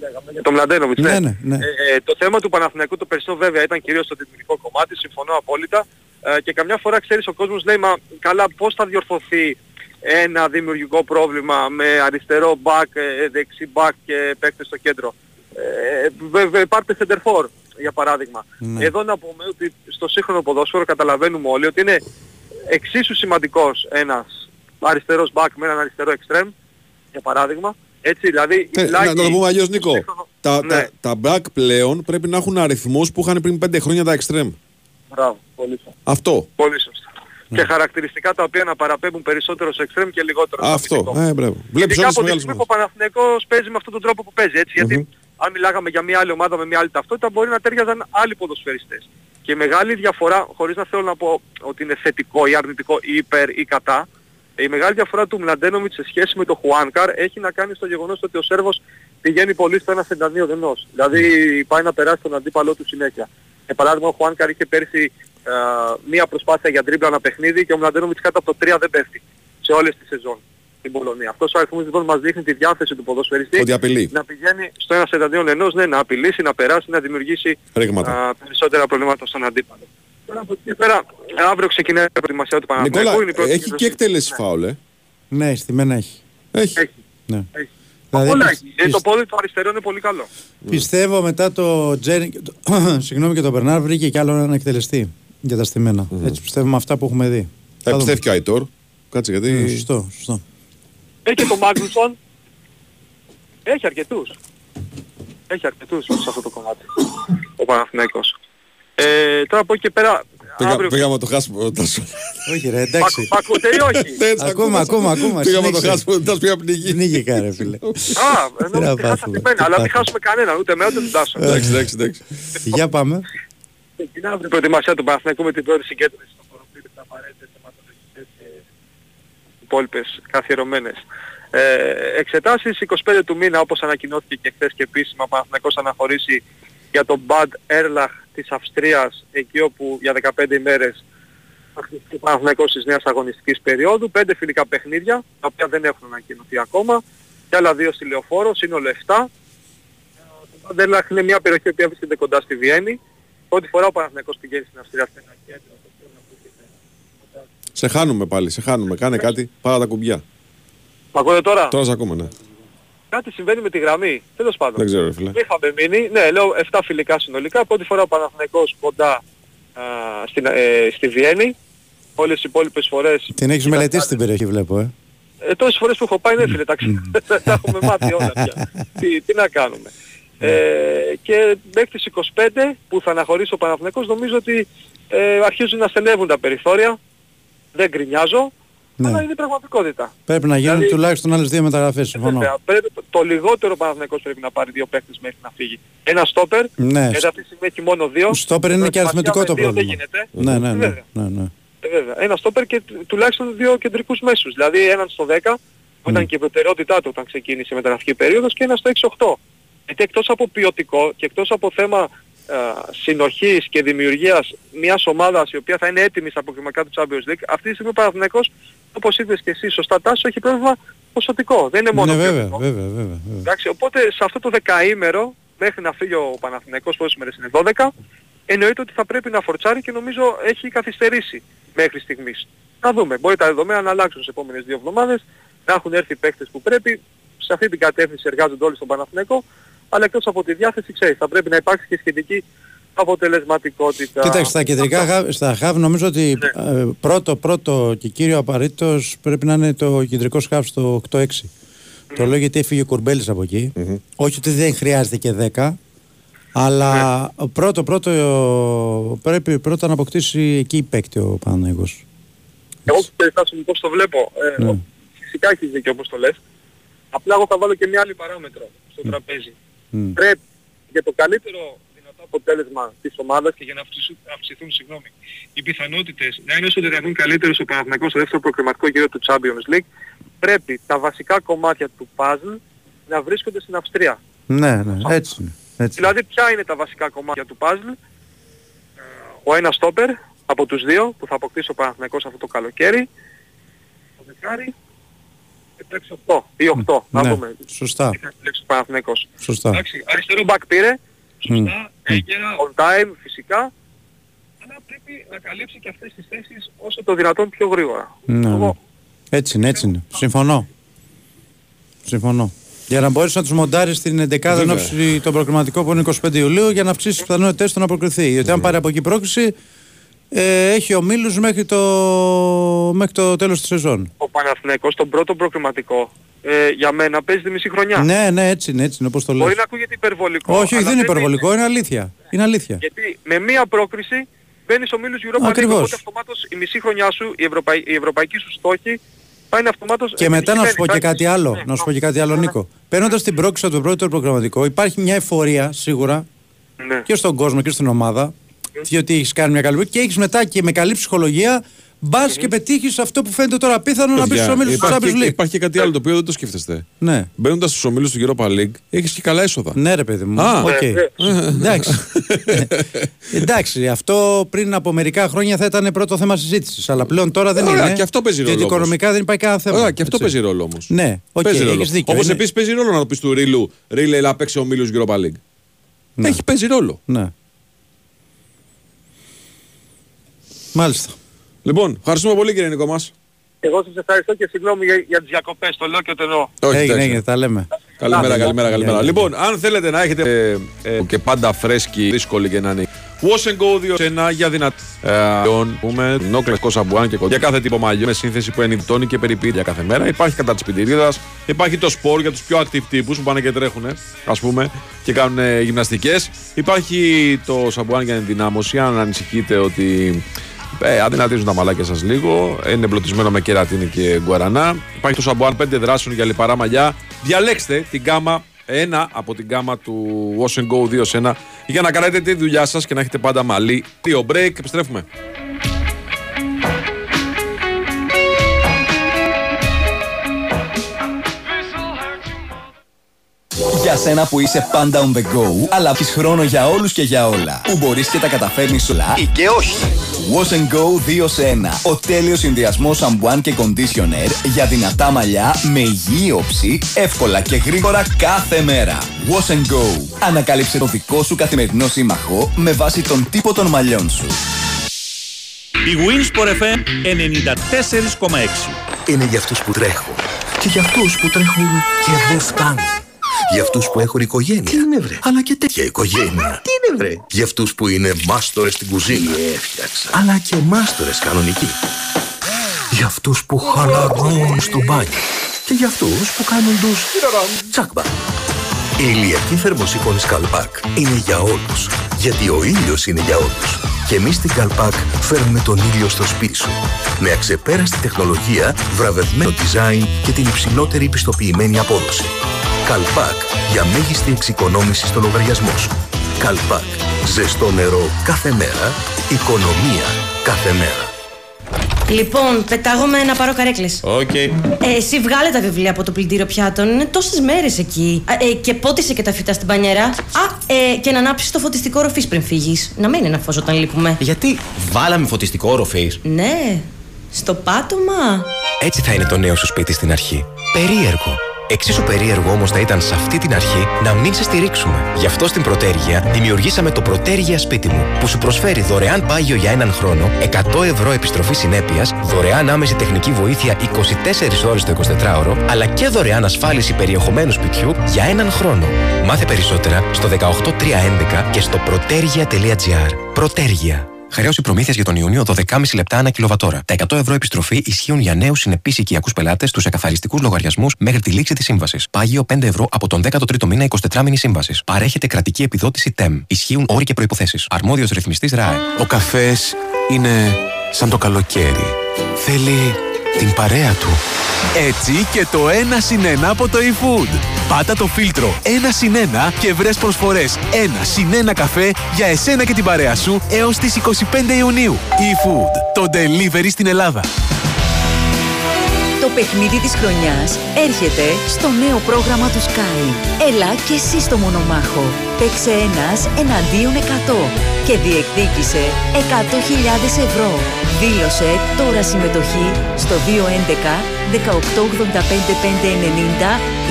λέγαμε για τον Μλαντένοβιτς, ναι. Ναι, ναι, ναι. Ε, το θέμα του Παναθηναϊκού το περσινό βέβαια ήταν κυρίως το δημιουργικό κομμάτι, συμφωνώ απόλυτα. Ε, και καμιά φορά ξέρεις ο κόσμος λέει μα καλά πώς θα διορθωθεί ένα δημιουργικό πρόβλημα με αριστερό back, ε, δεξί back και παίκτες στο κέντρο. Ε, βε- βε- πάρτε center for, για παράδειγμα. Ναι. Εδώ να πούμε ότι στο σύγχρονο ποδόσφαιρο καταλαβαίνουμε όλοι ότι είναι εξίσου σημαντικός ένας αριστερός back με έναν αριστερό extreme, για παράδειγμα. Έτσι, δηλαδή, Ε, μιλάει- να, να το πούμε αλλιώς Νίκο. Τα, Ναι. τα, τα back πλέον πρέπει να έχουν αριθμούς που είχαν πριν 5 χρόνια τα extreme. Μπράβο, πολύ σωστά. Αυτό. Πολύ σωστά. Και χαρακτηριστικά τα οποία να παραπέμπουν περισσότερο σε extreme και λιγότερο σε Αυτό. αμυντικό. Ε, μπράβο. Βλέπεις Ειδικά όλες τις από τη μεγάλες στιγμή που ο Παναθηναϊκός παίζει με αυτόν τον τρόπο που παίζει, έτσι, γιατί αν μιλάγαμε για μια άλλη ομάδα με μια άλλη ταυτότητα μπορεί να τέριαζαν άλλοι ποδοσφαιριστές. Και η μεγάλη διαφορά, χωρίς να θέλω να πω ότι είναι θετικό ή αρνητικό ή υπέρ ή κατά, η μεγάλη διαφορά του Μλαντένομιτς σε σχέση με τον Χουάνκαρ έχει να κάνει στο γεγονός ότι ο Σέρβος πηγαίνει πολύ στο ένα εναντίον ενός. Δηλαδή πάει να περάσει τον αντίπαλό του συνέχεια. Για παράδειγμα ο Χουάνκαρ είχε πέρσι ε, μία προσπάθεια για τρίμπλα ένα παιχνίδι και ο Μλαντένομιτς κάτω από το 3 δεν πέφτει σε όλες τις σεζόν στην Πολωνία. Αυτός ο αριθμός λοιπόν μας δείχνει τη διάθεση του ποδοσφαιριστή Ότι απειλεί. να πηγαίνει στο ένα εναντίον ενός, ναι, να απειλήσει, να περάσει, να δημιουργήσει Ρήγματα. α, περισσότερα προβλήματα στον αντίπαλο. Τώρα από εκεί και πέρα, αύριο ξεκινάει η προετοιμασία του Παναθηναϊκού. Νικόλα, είναι η πρώτη έχει εκδοχή. και εκτέλεση φάουλ, ε. Ναι, στη μένα έχει. Έχει. Ναι. Έχει. Δηλαδή, Όλα πισ- έχει. Ε, Το πόδι του αριστερό είναι πολύ καλό. Πιστεύω μετά το Τζέρι, [coughs] και το- συγγνώμη και τον Μπερνάρ βρήκε κι άλλο έναν εκτελεστή για τα στημένα. Έτσι πιστεύω με αυτά που έχουμε δει. Θα δούμε. πιστεύει και ο Αϊτόρ. Κάτσε γιατί. Ναι, σωστό, σωστό. Έχει και τον Μάγνουσον. Έχει αρκετούς. Έχει αρκετούς σε αυτό το κομμάτι. Ο Παναθηναϊκός. Ε, τώρα από εκεί και πέρα, Πήγα, αύριο... πήγαμε να το χάσουμε. Τάσο. Όχι ρε, εντάξει. Μ' ακούτε ή όχι; Ναι, σε Ακούμε, ακούμε, ακούμε. Πήγαμε να το συνέχισε. χάσουμε. Δεν πήγα πνιγεί. Πνίγηκα ρε φίλε. Α, Τι ενώ να ότι χάσατε πάθουμε, εμένα, τι αλλά μην πάθουμε. χάσουμε κανέναν, ούτε με ούτε τον Τάσο. Εντάξει, εντάξει, εντάξει. Για πάμε. Ξεκινά αύριο η προετοιμασία του Παναθηναϊκού με την πρώτη συγκέντρωση των χωροπίδων, τα απαραίτητες θεματολογικές και υπόλοιπες καθιερωμένες. Ε, εξετάσεις 25 του μήνα όπως ανακοινώθηκε και χθες και επίσημα ο Παναθηναϊκός αναχωρήσει για τον Bad Erlach της Αυστρίας εκεί όπου για 15 ημέρες θα χτιστεί ο Παναθηναϊκός της νέας αγωνιστικής περίοδου, 5 φιλικά παιχνίδια τα οποία δεν έχουν ανακοινωθεί ακόμα και άλλα δύο στη Λεωφόρο, σύνολο 7. Το Bad Erlach είναι μια περιοχή που βρίσκεται κοντά στη Βιέννη Πρώτη φορά ο Παναθηναϊκός πηγαίνει στην Αυστρία σε ένα κέντρο. το οποίο να ακούγεται. Σε χάνουμε πάλι, σε χάνουμε. Κάνε κάτι, πάρα τα κουμπιά. Μ' ακούτε τώρα; Τώρα σε ακούμε, ναι. Κάτι συμβαίνει με τη γραμμή. Τέλος πάντων. Δεν ξέρω, ρε φίλε. Είχαμε μείνει, ναι, λέω 7 φιλικά συνολικά. Πρώτη φορά ο Παναθηναϊκός κοντά α, στην, ε, στη Βιέννη. Όλες οι υπόλοιπες φορές... Την έχεις μελετήσει την περιοχή βλέπω, ε. Ε, τόσες φορές που έχω πάει, ναι φίλε, τα, ξε- [laughs] τα έχουμε μάθει όλα πια. τι, τι να κάνουμε. Ε, και μέχρι τις 25 που θα αναχωρήσει ο Παναθηναϊκός νομίζω ότι ε, αρχίζουν να στενεύουν τα περιθώρια. Δεν γκρινιάζω, αλλά Ναι. είναι η πραγματικότητα. Πρέπει να γίνουν Δηλαδή- τουλάχιστον άλλες δύο μεταγραφές, συμφωνώ. Βέβαια, πρέπει, το λιγότερο ο Παναθηναϊκός πρέπει να πάρει δύο παίκτες μέχρι να φύγει. Ένα στόπερ, Ναι. γιατί αυτή τη στιγμή έχει μόνο δύο. Στόπερ είναι και Προετοιμασία αριθμητικό με το δύο πρόβλημα. Δεν γίνεται. Ναι, ναι, ναι. Βέβαια. ναι, ναι. Ε, βέβαια. Ένα στόπερ και του- τουλάχιστον δύο κεντρικούς μέσους. Δηλαδή έναν στο 10 που ήταν και η προτεραιότητά του όταν ξεκίνησε η μεταγραφική περίοδος και ένα στο 6-8. Γιατί εκτός από ποιοτικό και εκτός από θέμα α, συνοχής και δημιουργίας μιας ομάδας η οποία θα είναι έτοιμη στα αποκριματικά του Champions League, αυτή τη στιγμή ο Παναθηναϊκός, όπως είπες και εσύ σωστά Τάσο, έχει πρόβλημα ποσοτικό. Δεν είναι μόνο Ναι, βέβαια, ποιοτικό. βέβαια, βέβαια, βέβαια. Εντάξει, οπότε σε αυτό το δεκαήμερο, μέχρι να φύγει ο Παναθηναϊκός πόσες μέρες είναι 12, εννοείται ότι θα πρέπει να φορτσάρει και νομίζω έχει καθυστερήσει μέχρι στιγμής. Να δούμε, μπορεί τα δεδομένα να αλλάξουν στις επόμενες δύο εβδομάδες, να έχουν έρθει οι παίκτες που πρέπει, σε αυτή την κατεύθυνση εργάζονται όλοι στον Παναθηναϊκό, αλλά εκτός από τη διάθεση, ξέρεις, θα πρέπει να υπάρξει και σχετική αποτελεσματικότητα. Κοίταξε, στα κεντρικά χαβ, στα χαβ νομίζω ότι Ναι. ε, πρώτο, πρώτο και κύριο απαραίτητος πρέπει να είναι το κεντρικό χαβ στο 8-6. Το λέω γιατί έφυγε ο Κουρμπέλης από εκεί. Όχι ότι δεν χρειάζεται και 10, αλλά Ναι. πρώτο, πρώτο ε, πρέπει πρώτα να αποκτήσει εκεί παίκτη ο Παναγιώτος. Εγώ περιστάσω πώς το βλέπω. Ε, Ναι. Φυσικά έχεις δίκιο όπως το λες. Απλά εγώ θα βάλω και μια άλλη παράμετρο στο τραπέζι. Μμ. Πρέπει για το καλύτερο δυνατό αποτέλεσμα της ομάδας και για να αυξηθούν, αυξηθούν συγγνώμη, οι πιθανότητες να είναι όσο δυνατόν καλύτερος ο Παναθηναϊκός στο δεύτερο προκριματικό γύρο του Champions League, πρέπει τα βασικά κομμάτια του puzzle να βρίσκονται στην Αυστρία. Ναι, ναι, έτσι είναι. Έτσι. Δηλαδή ποια είναι τα βασικά κομμάτια του puzzle; Ε, Ο ένας στόπερ από τους δύο που θα αποκτήσει ο Παναθηναϊκός αυτό το καλοκαίρι. Το δεκάρι. Και το 6-8 ή 8. Να Ναι, δούμε. σωστά. Τι θα επιλέξει ο Παναθηναϊκός. Σωστά. Εντάξει, αριστερό back πήρε. Μμ. Σωστά, έγκαιρα, on time φυσικά. Αλλά πρέπει να καλύψει και αυτές τις θέσεις όσο το δυνατόν πιο γρήγορα. Ναι, ναι. Έτσι είναι, έτσι είναι. Συμφωνώ. Συμφωνώ. Για να μπορέσει να τους μοντάρεις στην 11η Βέβαια. ενόψη τον προκριματικό που είναι 25 Ιουλίου για να αυξήσεις τις πιθανότητέ του να προκριθεί. Γιατί αν πάρει από εκεί πρόκληση, ε, έχει ομίλους μέχρι το, μέχρι το τέλος της σεζόν. Ο Παναθηναϊκός τον πρώτο προκριματικό ε, για μένα παίζει τη μισή χρονιά. Ναι, ναι, έτσι είναι, έτσι είναι όπως το λέω. Μπορεί να ακούγεται υπερβολικό. Όχι, όχι, αλλά δεν είναι υπερβολικό, είναι αλήθεια. Είναι αλήθεια. Γιατί με μία πρόκριση μπαίνεις ο Μίλους Europa League, Ακριβώς. οπότε αυτομάτως η μισή χρονιά σου, η, ευρωπαϊ... η ευρωπαϊκή σου στόχη θα είναι αυτομάτως Και μετά να σου πω και επιτυχημένη. κάτι άλλο. Να σου πω και κάτι άλλο, Νίκο. Παίρνοντας την πρόκληση από το πρώτο προγραμματικό, υπάρχει μια εφορία σίγουρα Ναι. και στον κόσμο και στην ομάδα. Διότι έχεις κάνει μια καλή δουλειά και έχεις μετά και με καλή ψυχολογία μπας και πετύχεις αυτό που φαίνεται τώρα απίθανο να μπεις Παιδιά, στους ομίλους του υπάρχει, Champions και- League. υπάρχει και κάτι άλλο το οποίο δεν το σκέφτεστε. Ναι. Μπαίνοντας στους ομίλους του Europa League, έχεις και καλά έσοδα. Ναι, ρε παιδί μου. Α, Οκ. ε, Εντάξει. [laughs] Εντάξει, αυτό πριν από μερικά χρόνια θα ήταν πρώτο θέμα συζήτησης. Αλλά πλέον τώρα δεν Ωραία, είναι. και αυτό παίζει ρόλο Γιατί όμως. οικονομικά δεν υπάρχει κανένα θέμα. Ωραία, και αυτό Έτσι. παίζει ρόλο όμως. Ναι, οκ, παίζει ρόλο. έχεις δίκιο. Όπως Είναι- επίσης παίζει ρόλο να το πεις του Ρίλου, Ρίλε, έλα παίξει ομίλους Europa League. Ναι. Έχει παίζει ρόλο. Ναι. Μάλιστα. Λοιπόν, ευχαριστούμε πολύ κύριε Νικό μας. Εγώ σας ευχαριστώ και συγγνώμη για, για τις διακοπές, το λέω και το εννοώ. Όχι, έγινε, εντάξει. έγινε, τα λέμε. Καλημέρα, Άντε, καλημέρα, γεια. καλημέρα. Γεια, Λοιπόν, αν θέλετε να έχετε ε, ε, και πάντα φρέσκοι, δύσκολη και να είναι. Wash and Go 2 για δυνατή. Ε, πούμε, νόκλες σαμπουάν και κοντά. Για κάθε τύπο μαλλιό με σύνθεση που ενυπτώνει και περιποιεί για κάθε μέρα. Υπάρχει κατά της πιτηρίδα. Υπάρχει το σπορ για τους πιο active τύπους που πάνε και τρέχουν, ας πούμε, και κάνουν ε, γυμναστικές. Υπάρχει το σαμπουάν για ενδυνάμωση, αν ανησυχείτε ότι ε, αδυνατίζουν τα μαλάκια σας λίγο. Είναι εμπλωτισμένο με κερατίνη και γκουαρανά. Υπάρχει το σαμπουάν 5 δράσεων για λιπαρά μαλλιά. Διαλέξτε την γάμα ένα από την γάμα του Wash and Go 2 σε ένα για να κάνετε τη δουλειά σας και να έχετε πάντα μαλλί. Δύο break, επιστρέφουμε. Για σένα που είσαι πάντα on the go, αλλά έχεις χρόνο για όλους και για όλα. Που μπορείς και τα καταφέρνεις όλα ή και όχι. Wash and Go 2 σε 1. Ο τέλειος συνδυασμός σαμπουάν και conditioner για δυνατά μαλλιά με υγιή όψη, εύκολα και γρήγορα κάθε μέρα. Wash and Go. Ανακάλυψε το δικό σου καθημερινό σύμμαχο με βάση τον τύπο των μαλλιών σου. Η Winsport FM 94,6. Είναι για αυτούς που τρέχουν. Και για αυτούς που τρέχουν και δεν φτάνουν. Για αυτούς που έχουν οικογένεια. Τι είναι βρε; Αλλά και τέτοια οικογένεια. Τι είναι βρε; Για αυτούς που είναι μάστορες στην κουζίνα. Έφτιαξα. Αλλά και μάστορες κανονικοί. Για αυτούς που χαλαρώνουν στο μπάνιο. Και για αυτούς που κάνουν τους τσάκμπα. Η ηλιακή θερμοσύφωνη Καλπάκ είναι για όλους. Γιατί ο ήλιος είναι για όλους. Και εμείς στην Calpak φέρνουμε τον ήλιο στο σπίτι σου. Με αξεπέραστη τεχνολογία, βραβευμένο design και την υψηλότερη πιστοποιημένη απόδοση. Calpak για μέγιστη εξοικονόμηση στο λογαριασμό σου. Calpak. Ζεστό νερό κάθε μέρα. Οικονομία κάθε μέρα. Λοιπόν, πετάγομαι να πάρω καρέκλες. Οκ. Ε, εσύ βγάλε τα βιβλία από το πλυντήριο πιάτων. Είναι τόσες μέρες εκεί. Α, ε, και πότισε και τα φυτά στην μπανιέρα. Α, ε, και να ανάψεις το φωτιστικό ροφή πριν φύγεις. Να μένει ένα φως όταν λείπουμε. Γιατί βάλαμε φωτιστικό όροφη. Ναι, στο πάτωμα. Έτσι θα είναι το νέο σου σπίτι στην αρχή. Περίεργο. Εξίσου περίεργο όμως θα ήταν σε αυτή την αρχή να μην σε στηρίξουμε. Γι' αυτό στην Πρωτέργεια δημιουργήσαμε το Πρωτέργεια Σπίτι μου, που σου προσφέρει δωρεάν πάγιο για έναν χρόνο, 100 ευρώ επιστροφή συνέπειας, δωρεάν άμεση τεχνική βοήθεια 24 ώρες το 24ωρο, αλλά και δωρεάν ασφάλιση περιεχομένου σπιτιού για έναν χρόνο. Μάθε περισσότερα στο 18311 και στο πρωτέργεια.gr. Πρωτέργεια. Χρέωση προμήθειας για τον Ιούνιο 12,5 λεπτά ανά κιλοβατόρα. Τα 100 ευρώ επιστροφή ισχύουν για νέους συνεπείς οικιακούς πελάτες στους εκαθαριστικούς λογαριασμούς μέχρι τη λήξη της σύμβασης. Πάγιο 5 ευρώ από τον 13ο μήνα 24 μήνη σύμβασης. Παρέχεται κρατική επιδότηση TEM. Ισχύουν όροι και προποθέσει. Αρμόδιος ρυθμιστής ΡΑΕ. Ο καφές είναι σαν το καλοκαίρι. Θέλει την παρέα του. Έτσι και το 1 συν 1 από το eFood. Πάτα το φίλτρο 1 συν 1 και βρες προσφορές 1 συν 1 καφέ για εσένα και την παρέα σου έως τις 25 Ιουνίου. eFood. Το delivery στην Ελλάδα. Το παιχνίδι της χρονιάς έρχεται στο νέο πρόγραμμα του Sky. Έλα και εσύ στο μονομάχο. Παίξε ένας εναντίον 100 και διεκδίκησε 100.000 ευρώ. Δήλωσε τώρα συμμετοχή στο 211 1885590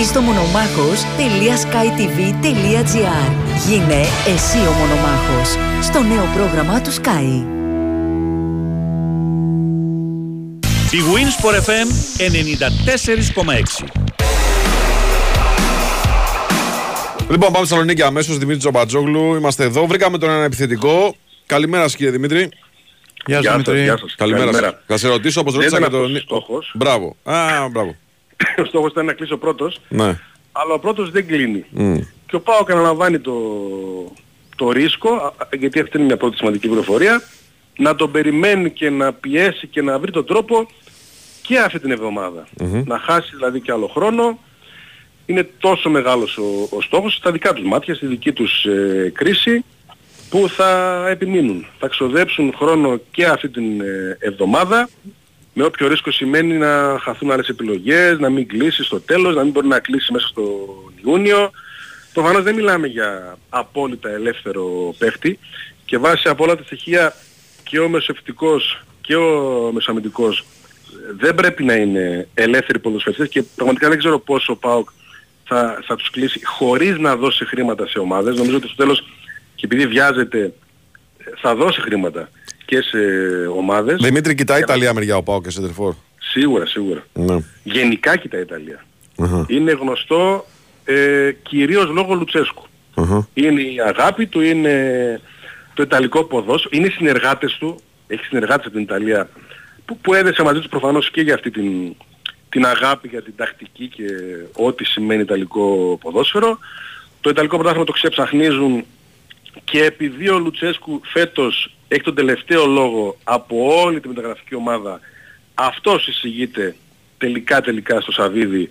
ή στο μονομάχος.skytv.gr Γίνε εσύ ο μονομάχος στο νέο πρόγραμμα του Sky. Η Winsport FM 94,6. Λοιπόν, πάμε στη Θεσσαλονίκη αμέσως. Δημήτρη Τζομπατζόγλου. Είμαστε εδώ. Βρήκαμε τον ένα επιθετικό. Καλημέρα, σας, κύριε Δημήτρη. Γεια σας, Δημήτρη. Γεια σας. Καλημέρα. Καλημέρα. σας. Θα σε ρωτήσω όπως Δεν ρώτησα ήταν και τον. αυτός ο στόχος. Μπράβο. Α, μπράβο. [coughs] Ο στόχος ήταν να κλείσω πρώτος, Ναι. αλλά ο πρώτος δεν κλείνει. Μμ. Και ο Πάοκ αναλαμβάνει το, το ρίσκο, α, α, γιατί αυτή είναι μια πρώτη σημαντική πληροφορία, να τον περιμένει και να πιέσει και να βρει τον τρόπο και αυτή την εβδομάδα. Να χάσει δηλαδή και άλλο χρόνο. Είναι τόσο μεγάλος ο, ο στόχος στα δικά τους μάτια, στη δική τους ε, κρίση, που θα επιμείνουν. Θα ξοδέψουν χρόνο και αυτή την ε, εβδομάδα, με όποιο ρίσκο σημαίνει να χαθούν άλλες επιλογές, να μην κλείσει στο τέλος, να μην μπορεί να κλείσει μέσα στο Ιούνιο. Προφανώς δεν μιλάμε για απόλυτα ελεύθερο παίχτη και βάσει από όλα τα στοιχεία και ο μεσοευτικός και ο μεσοαμυντικός ε, δεν πρέπει να είναι ελεύθεροι ποδοσφαιριστές και πραγματικά δεν ξέρω πόσο ο ΠΑΟΚ θα, θα τους κλείσει χωρίς να δώσει χρήματα σε ομάδες. Νομίζω ότι στο τέλος και επειδή βιάζεται ε, θα δώσει χρήματα και βασικές ε, ομάδες. Δημήτρη, κοιτάει η Ιταλία μεριά ο Πάο και Σεντερφόρ. Σίγουρα, σίγουρα. Ναι. Γενικά κοιτάει η Ιταλία. Αχα. Είναι γνωστό ε, κυρίως λόγω Λουτσέσκου. Αχα. Είναι η αγάπη του, είναι το Ιταλικό ποδόσφαιρο, είναι οι συνεργάτες του, έχει συνεργάτες από την Ιταλία που, που έδεσε μαζί τους προφανώς και για αυτή την, την αγάπη για την τακτική και ό,τι σημαίνει Ιταλικό ποδόσφαιρο. Το Ιταλικό πρωτάθλημα το ξεψαχνίζουν και επειδή ο Λουτσέσκου φέτος έχει τον τελευταίο λόγο από όλη τη μεταγραφική ομάδα, αυτός εισηγείται τελικά τελικά στο Σαβίδι.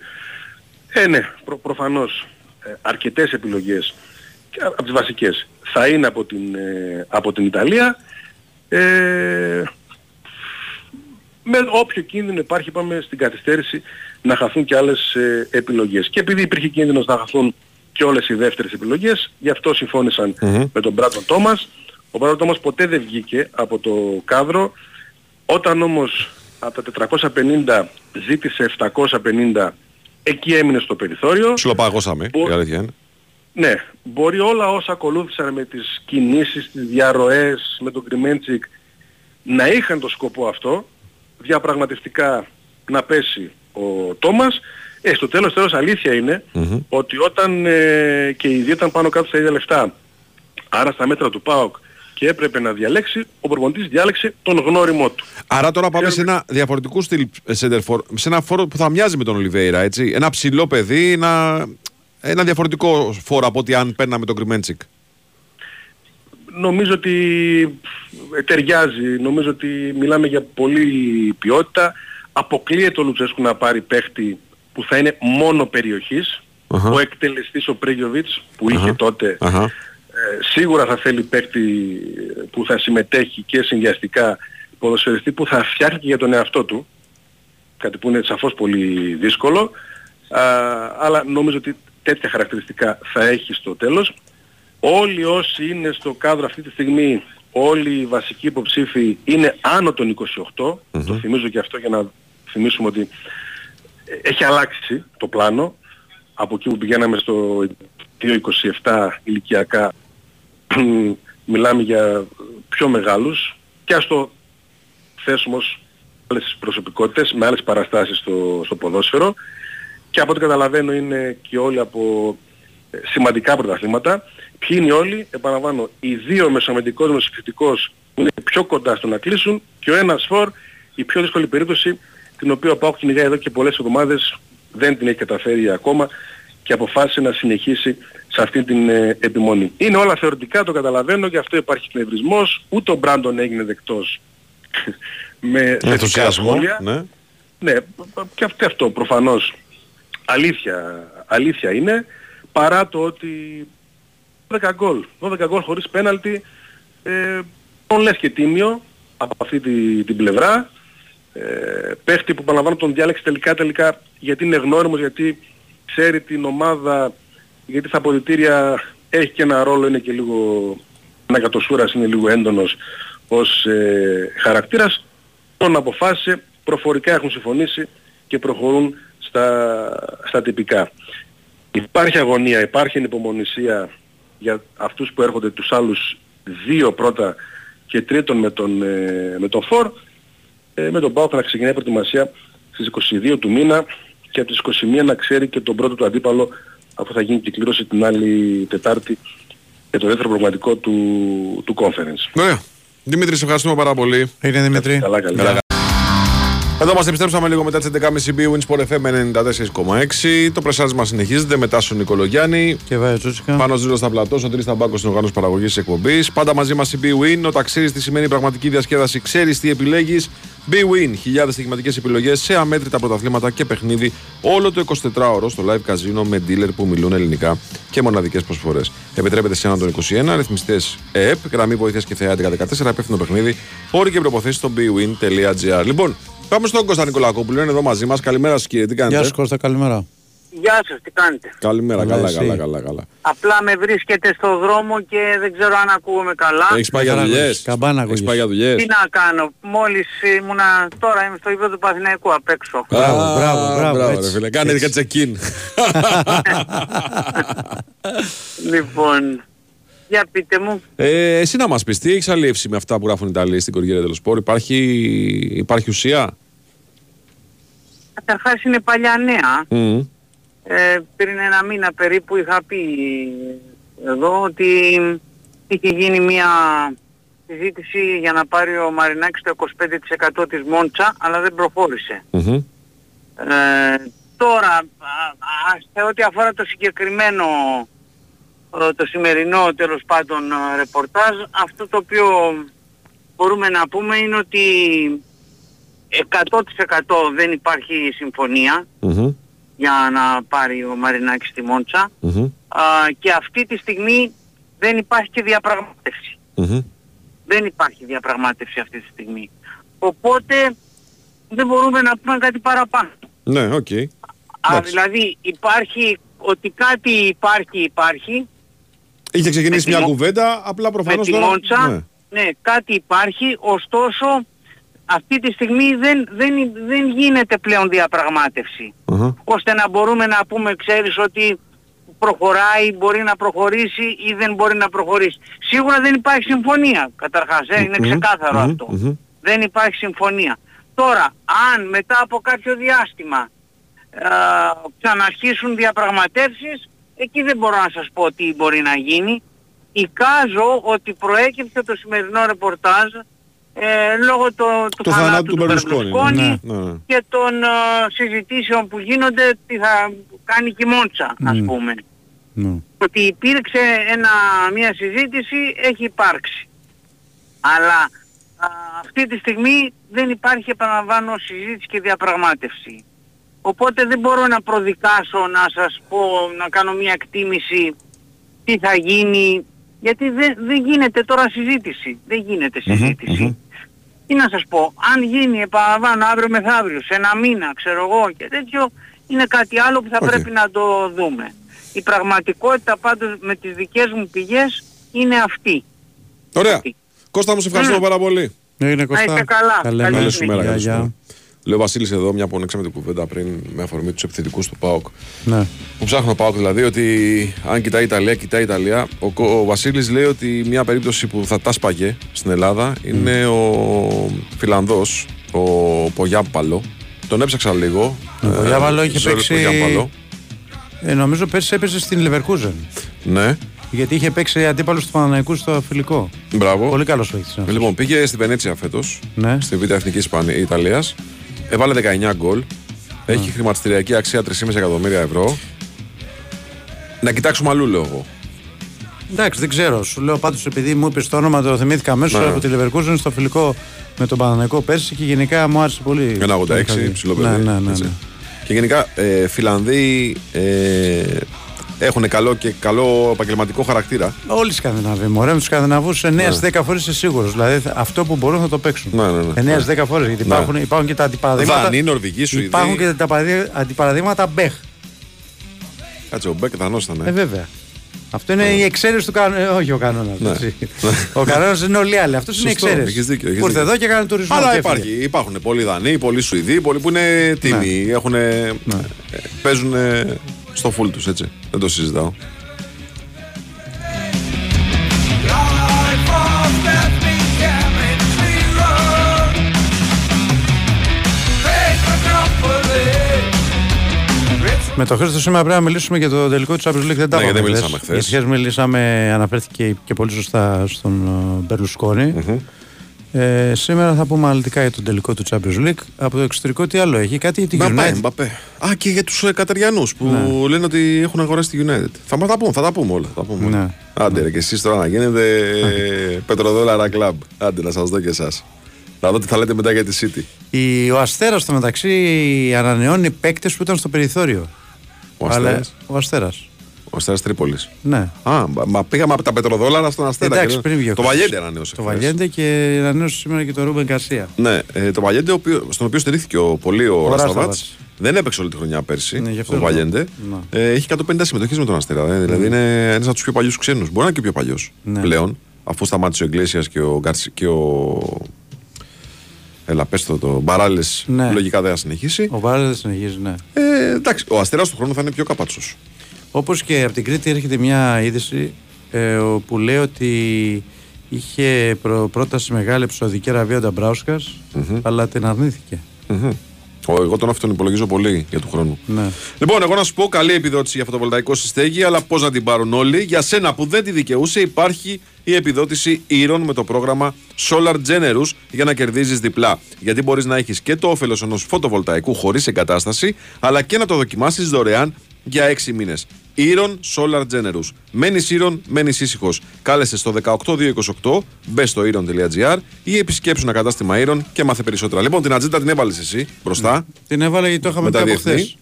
Ε, ναι, προ, προφανώς ε, αρκετές επιλογές και α- από τις βασικές θα είναι από την, ε, από την Ιταλία. Ε, με όποιο κίνδυνο υπάρχει πάμε στην καθυστέρηση να χαθούν και άλλες ε, επιλογές. Και επειδή υπήρχε κίνδυνος να χαθούν και όλες οι δεύτερες επιλογές, γι' αυτό συμφώνησαν με τον Μπράτον Τόμας. Ο Μπράτον Τόμας ποτέ δεν βγήκε από το κάδρο. Όταν όμως από τα 450 ζήτησε 750, εκεί έμεινε στο περιθώριο. Ψιλοπαγώσαμε, η αλήθεια είναι. Ναι, μπορεί όλα όσα ακολούθησαν με τις κινήσεις, τις διαρροές, με τον Κρυμέντσικ να είχαν το σκοπό αυτό, διαπραγματευτικά να πέσει ο Τόμας. Ε, στο τέλος τέλος αλήθεια είναι ότι όταν ε, και οι δύο ήταν πάνω κάτω στα ίδια λεφτά, άρα στα μέτρα του ΠΑΟΚ και έπρεπε να διαλέξει, ο προπονητής διάλεξε τον γνώριμό του. Άρα τώρα πάμε σε ένα διαφορετικό στυλ ε, σέντερφορ, σε ένα φόρο που θα μοιάζει με τον Ολιβέηρα, έτσι. Ένα ψηλό παιδί, ένα, ένα διαφορετικό φόρο από ότι αν παίρναμε τον Κρυμέντσικ. Νομίζω ότι ε, ταιριάζει, νομίζω ότι μιλάμε για πολύ ποιότητα. Αποκλείεται ο Λουτσέσκου να πάρει παίχτη που θα είναι μόνο περιοχής. Αχα. Ο εκτελεστής ο Πρέγιοβιτς που είχε Αχα. τότε Αχα. ε, σίγουρα θα θέλει παίκτη που θα συμμετέχει και συνδυαστικά ποδοσφαιριστή που θα φτιάχνει και για τον εαυτό του. Κάτι που είναι σαφώς πολύ δύσκολο. Α, αλλά νομίζω ότι τέτοια χαρακτηριστικά θα έχει στο τέλος. Όλοι όσοι είναι στο κάδρο αυτή τη στιγμή, όλοι οι βασικοί υποψήφοι είναι άνω των 28. Το θυμίζω και αυτό για να θυμίσουμε ότι έχει αλλάξει το πλάνο. Από εκεί που πηγαίναμε στο 2-27 ηλικιακά [clears throat] μιλάμε για πιο μεγάλους και ας το θέσουμε ως άλλες προσωπικότητες με άλλες παραστάσεις στο, στο ποδόσφαιρο και από ό,τι καταλαβαίνω είναι και όλοι από ε, σημαντικά πρωταθλήματα. Ποιοι είναι όλοι, επαναλαμβάνω, οι δύο μεσομετικός μεσοεπιθετικός είναι πιο κοντά στο να κλείσουν και ο ένας φορ η πιο δύσκολη περίπτωση την οποία ο Πάοκ κυνηγάει εδώ και πολλές εβδομάδες δεν την έχει καταφέρει ακόμα και αποφάσισε να συνεχίσει σε αυτή την ε, επιμονή. Είναι όλα θεωρητικά, το καταλαβαίνω, γι' αυτό υπάρχει πνευρισμός, ούτε ο Μπράντον έγινε δεκτός [laughs] με θετικά Ενθουσιασμό. σχόλια. Ναι. Ναι, και αυτό, αυτό προφανώς αλήθεια, αλήθεια είναι, παρά το ότι 12 γκολ, 12 γκολ χωρίς πέναλτι, ε, τον λες και τίμιο από αυτή τη, την πλευρά, ε, παίχτη που παραλαμβάνω τον διάλεξη τελικά τελικά γιατί είναι γνώριμος, γιατί ξέρει την ομάδα, γιατί στα αποδητήρια έχει και ένα ρόλο, είναι και λίγο ανακατοσούρας, είναι λίγο έντονος ως ε, χαρακτήρας, τον αποφάσισε, προφορικά έχουν συμφωνήσει και προχωρούν στα, στα τυπικά. Υπάρχει αγωνία, υπάρχει ανυπομονησία για αυτούς που έρχονται τους άλλους δύο πρώτα και τρίτον με τον, ε, με τον Φορ, ε, με τον Πάοκ να ξεκινάει προετοιμασία στις 22 του μήνα και από τις 21 να ξέρει και τον πρώτο του αντίπαλο αφού θα γίνει κυκλήρωση την άλλη Τετάρτη για το δεύτερο προγραμματικό του, του conference. Ωραία. Δημήτρη, σε ευχαριστούμε πάρα πολύ. Είναι Δημήτρη. Καλά, καλά. Εδώ μας επιστρέψαμε λίγο μετά τις 11.30 BWIN Sport FM 94,6. Το πρεσάρισμα συνεχίζεται μετά στον Νικολογιάννη. Και βάζει Τσούτσικα. Πάνω ζήλο στα πλατό, ο Τρει Ταμπάκο στην οργάνωση παραγωγής της εκπομπής. Πάντα μαζί μας η BWIN. Όταν ξέρει τι σημαίνει πραγματική διασκέδαση, ξέρεις τι επιλέγεις. BWIN. Χιλιάδες στοιχηματικές επιλογές σε αμέτρητα πρωταθλήματα και παιχνίδι όλο το 24ωρο στο live καζίνο με dealer που μιλούν ελληνικά και μοναδικές προσφορές. Επιτρέπεται σε έναν των 21, αριθμιστέ ΕΕΠ, γραμμή βοήθειας και θεά 14, υπεύθυνο παιχνίδι, όροι και προποθέσει στο bwin.gr. Λοιπόν, πάμε στον Κώστα Νικολακόπουλο, είναι εδώ μαζί μας. Καλημέρα σας κύριε, τι κάνετε; Γεια σου Κώστα, καλημέρα. Γεια σας, τι κάνετε; Καλημέρα, Καλά, καλά, εσύ. καλά, καλά, καλά. Απλά με βρίσκετε στο δρόμο και δεν ξέρω αν ακούγομαι καλά. Έχεις πάει για Καλά δουλειές; ακούγεις. Καμπάνα Έχεις πάει για δουλειές; Τι να κάνω, μόλις ήμουνα, τώρα είμαι στο γήπεδο του Παθηναϊκού απ' έξω. Μπράβο, μπράβο, μπράβο, ρε έτσι, φίλε. Κάνε και check-in. [laughs] λοιπόν, Για πείτε μου. Ε, εσύ να μας πεις, τι έχεις αλλιεύσει με αυτά που γράφουν οι Ιταλοί στην Κοργέρα Τελοσπόρ, υπάρχει, υπάρχει ουσία; Καταρχάς είναι παλιά νέα. Μμμ. Ε, πριν ένα μήνα περίπου είχα πει εδώ ότι είχε γίνει μια συζήτηση για να πάρει ο Μαρινάκης το 25% της Μόντσα, αλλά δεν προχώρησε. Μμμ. Ε, τώρα, α, ας, σε ό,τι αφορά το συγκεκριμένο, ε, το σημερινό τέλος πάντων ε, ρεπορτάζ, αυτό το οποίο μπορούμε να πούμε είναι ότι 100% δεν υπάρχει συμφωνία Μμμ. για να πάρει ο Μαρινάκης τη Μόντσα Μμμ. α, και αυτή τη στιγμή δεν υπάρχει και διαπραγμάτευση. Μμμ. Δεν υπάρχει διαπραγμάτευση αυτή τη στιγμή. Οπότε δεν μπορούμε να πούμε κάτι παραπάνω. Ναι, οκ. Α, δηλαδή υπάρχει ότι κάτι υπάρχει υπάρχει Είχε ξεκινήσει Με τη μια Μο- κουβέντα, απλά με προφανώς τη τώρα. Μόντσα. Ναι. Ναι. κάτι υπάρχει, ωστόσο αυτή τη στιγμή δεν, δεν, δεν γίνεται πλέον διαπραγμάτευση. Αχα. Ώστε να μπορούμε να πούμε, ξέρεις ότι προχωράει, μπορεί να προχωρήσει ή δεν μπορεί να προχωρήσει. Σίγουρα δεν υπάρχει συμφωνία, καταρχάς, ε, είναι Μμμ, ξεκάθαρο μμμ, αυτό. μμμ. Δεν υπάρχει συμφωνία. Τώρα, αν μετά από κάποιο διάστημα ε, ξαναρχίσουν διαπραγματεύσεις, εκεί δεν μπορώ να σας πω τι μπορεί να γίνει. Εικάζω ότι προέκυψε το σημερινό ρεπορτάζ ε, λόγω το, του, Το θανάτου του Μπερλουσκόνη. Μπερλουσκόνη Ναι, ναι, ναι. και των ε, συζητήσεων που γίνονται τι θα κάνει και η Μόντσα, ας Μμ. πούμε. Ναι. Ότι υπήρξε ένα, μια συζήτηση, έχει υπάρξει. Αλλά α, αυτή τη στιγμή δεν υπάρχει, επαναλαμβάνω, συζήτηση και διαπραγμάτευση. Οπότε δεν μπορώ να προδικάσω, να σας πω, να κάνω μια εκτίμηση τι θα γίνει, γιατί δεν, δεν γίνεται τώρα συζήτηση. Δεν γίνεται συζήτηση. Τι να σας πω, αν γίνει, επαναλαμβάνω, αύριο μεθαύριο, σε ένα μήνα, ξέρω εγώ και τέτοιο, είναι κάτι άλλο που θα Οκ. πρέπει να το δούμε. Η πραγματικότητα πάντως με τις δικές μου πηγές είναι αυτή. Ωραία. Κώστα μου, σε ευχαριστούμε πάρα πολύ. Έγινε Να είστε καλά. Καλή Καλή Καλή μέρα. σου μέρα, Γεια, καλή σου γεια. μέρα. Λέει ο Βασίλης εδώ, μια που ανοίξαμε την κουβέντα πριν με αφορμή τους επιθετικούς του ΠΑΟΚ. Ναι. Που ψάχνω ο ΠΑΟΚ δηλαδή ότι αν κοιτάει η Ιταλία, κοιτάει η Ιταλία. Ο, Κο- ο Βασίλης λέει ότι μια περίπτωση που θα τα σπαγε στην Ελλάδα είναι ο Φιλανδός, ο Πογιάμπαλο. Τον έψαξα λίγο. Ο Πογιάμπαλο είχε Ζόρις παίξει- Πογιάμπαλο. Ε, νομίζω πέρσι έπαιζε στην Leverkusen. Ναι, Γιατί είχε παίξει αντίπαλος του Παναναϊκού στο φιλικό. μπράβο. Πολύ καλός παίκτης. Ε, Λοιπόν, πήγε στην Βενέτσια φέτος, Ναι. στη Β' Εθνικής Ισπανία- Ιταλίας. Έβαλε 19 γκολ. Έχει χρηματιστηριακή αξία 3,5 εκατομμύρια ευρώ. Να κοιτάξουμε αλλού, λέω εγώ. Εντάξει, δεν ξέρω. Σου λέω πάντως επειδή μου είπες το όνομα, το θυμήθηκα αμέσως Ναι. από τη Leverkusen στο φιλικό με τον Παναναϊκό πέρσι και γενικά μου άρεσε πολύ. Ένα 86, το είχα δει. ψηλό Ναι, παιδί. ναι, ναι, έτσι. ναι. Και γενικά, ε, Φιλανδοί ε, έχουν καλό και καλό επαγγελματικό χαρακτήρα. Όλοι οι Σκανδιναβοί. Μωρέ με τους Σκανδιναβούς 9 Ναι. 10 φορές είσαι σίγουρος. Δηλαδή θα- αυτό που μπορούν θα το παίξουν. Ναι, ναι, ναι. 9 10 φορές. Γιατί Ναι. υπάρχουν, υπάρχουν και τα αντιπαραδείγματα. Δανοί, Νορβηγοί, Σουηδοί. Υπάρχουν και τα παραδει- αντιπαραδείγματα Μπεκ. Κάτσε, ο Μπέκ Δανός ήταν. Ε, βέβαια. Αυτό είναι η εξαίρεση του κανόνα. Όχι ο κανόνας. Ναι. ο κανόνας είναι όλοι οι άλλοι. Αυτός είναι η Σωστό, εξαίρεση. έχεις δίκιο, έχεις Που ήρθε δίκιο. εδώ και έκανε τουρισμό. Αλλά και υπάρχει, έφυγε. υπάρχουν πολλοί Δανείοι, πολλοί Σουηδοί, πολλοί που είναι τίμοι. Ναι. Έχουν, παίζουν στο φουλ τους, έτσι. Δεν το συζητάω. Με το Χρήστο σήμερα πρέπει να μιλήσουμε για το τελικό του Champions League. Δεν τα Ναι, είπαμε γιατί χθες. μιλήσαμε χθες. Γιατί χθες μιλήσαμε, αναφέρθηκε και πολύ σωστά στον ε, μπερλουσκονη Ε, σήμερα θα πούμε αναλυτικά για τον τελικό του Champions League. Από το εξωτερικό τι άλλο έχει, κάτι για την Μπαπέ, United; Μπαπέ. Α, και για τους ε, Καταριανούς που Ναι. λένε ότι έχουν αγοράσει τη United. Θα μα τα πούμε, θα τα πούμε όλα. Θα τα πούμε όλα. Ναι. Άντε, ρε, και εσείς τώρα να γίνετε ε, πετροδόλαρα κλαμπ. Άντε, να σας δω και εσάς. Να δω τι θα λέτε μετά για τη City. Η, ο Αστέρας στο μεταξύ ανανεώνει παίκτες που ήταν στο περιθώριο. Ο Αλλά- Αστέρας. Ο Αστέρας. Ο Αστέρα Τρίπολης. Ναι. Α, μα- μα πήγαμε από τα πετροδόλαρα στον Αστέρα. Εντάξει, και- πριν βγει ο Το Χρήστος. Βαλιέντε ανανέωσε. Το χθες. Βαλιέντε και ανανέωσε σήμερα και το Ρούμπεν Καρσία. Ναι, ε, το Βαλιέντε, ο οποίο- στον οποίο στηρίχθηκε ο, πολύ ο, Ο Ράσταβατ. Ράσταβατς. Δεν έπαιξε όλη τη χρονιά πέρσι. Ναι, γι' αυτό ο λέω. Βαλιέντε. Ναι. Ε, έχει 150 συμμετοχές με τον Αστέρα. ε, δηλαδή είναι ένας από τους πιο παλιούς ξένους. Μπορεί να είναι και ο πιο παλιός Ναι. πλέον. Αφού σταμάτησε ο Εγκλέσια και ο Γκάρτσι και ο. Έλα, πες το, το Μπαράλες Ναι. λογικά δεν θα συνεχίσει. Ο Βάρελ δεν συνεχίζει, ναι. Ε, εντάξει, ο Αστέρας του χρόνου θα είναι πιο καπάτσο. Όπως και από την Κρήτη έρχεται μια είδηση ε, ο- που λέει ότι είχε προ, πρόταση μεγάλη από τη Σαουδική Αραβία ο νταμπραουσκας αλλά την αρνήθηκε. Μμμ. Ο- Εγώ τον αυτόν υπολογίζω πολύ για του χρόνου. Ναι. Λοιπόν, εγώ να σου πω καλή επιδότηση για φωτοβολταϊκό στη στέγη, αλλά πώς να την πάρουν όλοι. Για σένα που δεν τη δικαιούσε, υπάρχει η επιδότηση ήρων με το πρόγραμμα Solar Generous για να κερδίζεις διπλά. Γιατί μπορείς να έχεις και το όφελος ενός φωτοβολταϊκού χωρίς εγκατάσταση, αλλά και να το δοκιμάσεις δωρεάν για 6 μήνες. Ήρων Solar Generous. Μένεις ήρων, μένεις ήσυχος. Κάλεσε στο 18228, μπες στο ήρων.gr ή επισκέψου ένα κατάστημα ήρων και μάθε περισσότερα. Λοιπόν, την ατζέντα την έβαλες εσύ μπροστά. Την έβαλε γιατί το είχαμε με τα πει από διεθνή. χθες.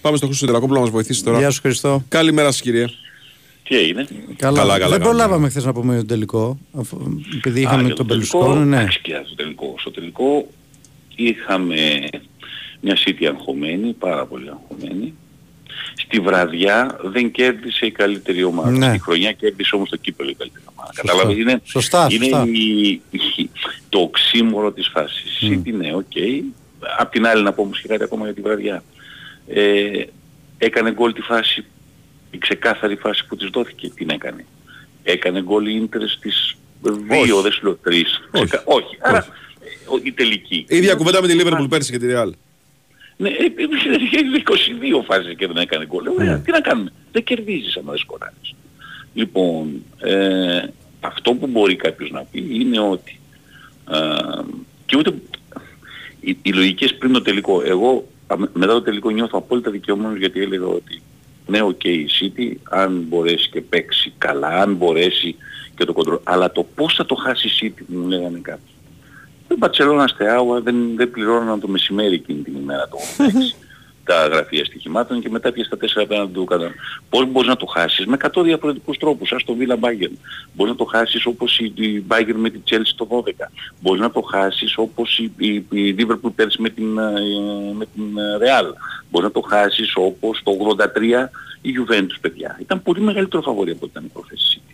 Πάμε στο Χρήστο Τερακόπουλο να μας βοηθήσει τώρα. Γεια σου Χριστό. Καλημέρα σας, κύριε. Τι έγινε; Καλά, Καλά, καλά, δεν καλά. προλάβαμε χθες να πούμε τον τελικό. αφού- Επειδή Α, είχαμε για τον το τελικό, Πελουσκόνο, ναι. εντάξει, και στο τελικό. Στο τελικό είχαμε μια City αγχωμένη, πάρα πολύ αγχωμένη. Στη βραδιά δεν κέρδισε η καλύτερη ομάδα. Ναι. Στη χρονιά κέρδισε όμως το κύπελλο η καλύτερη ομάδα. Σωστά. Κατάλαβες, είναι, Σωστά, είναι σωστά. η- η- το οξύμωρο της φάσης. Η City ναι, οκ. Απ' την άλλη να πω όμως και κάτι ακόμα για τη βραδιά. Ε, έκανε γκολ τη φάση, η ξεκάθαρη φάση που της δόθηκε. Την έκανε. Έκανε γκολ η Ίντερ στις δύο, δεν σου λέω τρεις. Ξεκα- Όχι. Άρα ε, ο- η τελική. Η ίδια κουβέντα με τη Λίβερπουλ πέρσι και τη Real. Ναι, ε, ε, είχε 22 φάσεις και δεν έκανε γκολ. Ωραία, τι να κάνουμε. Δεν κερδίζεις άμα δεν σκοράρεις. Λοιπόν, ε, αυτό που μπορεί κάποιος να πει είναι ότι ε, και ούτε οι, οι λογικές πριν τον τελικό. Εγώ α, με- μετά το τελικό νιώθω απόλυτα δικαιωμένος γιατί έλεγα ότι ναι, οκ, η City αν μπορέσει και παίξει καλά, αν μπορέσει και το κοντρόλ. Αλλά το πώς θα το χάσει η City μου λέγανε κάποιοι. Το Μπαρτσελώνα Στεάουα δεν, δεν πληρώναν το μεσημέρι εκείνη την ημέρα το [laughs] 86 τα γραφεία στοιχημάτων και μετά πιες τα τέσσερα απέναντι του κατά. Πώς μπορείς να το χάσεις; Με 100 διαφορετικούς τρόπους, σαν στο Villa Bayern. Μπορείς να το χάσεις όπως η, η Bayern με τη Chelsea το 12. Μπορείς να το χάσεις όπως η, η, η Liverpool πέρσι με την, ε, με την ε, Real. Μπορείς να το χάσεις όπως το 83 η Juventus παιδιά. Ήταν πολύ μεγαλύτερο φαβορή από ό,τι ήταν η πρόθεση City.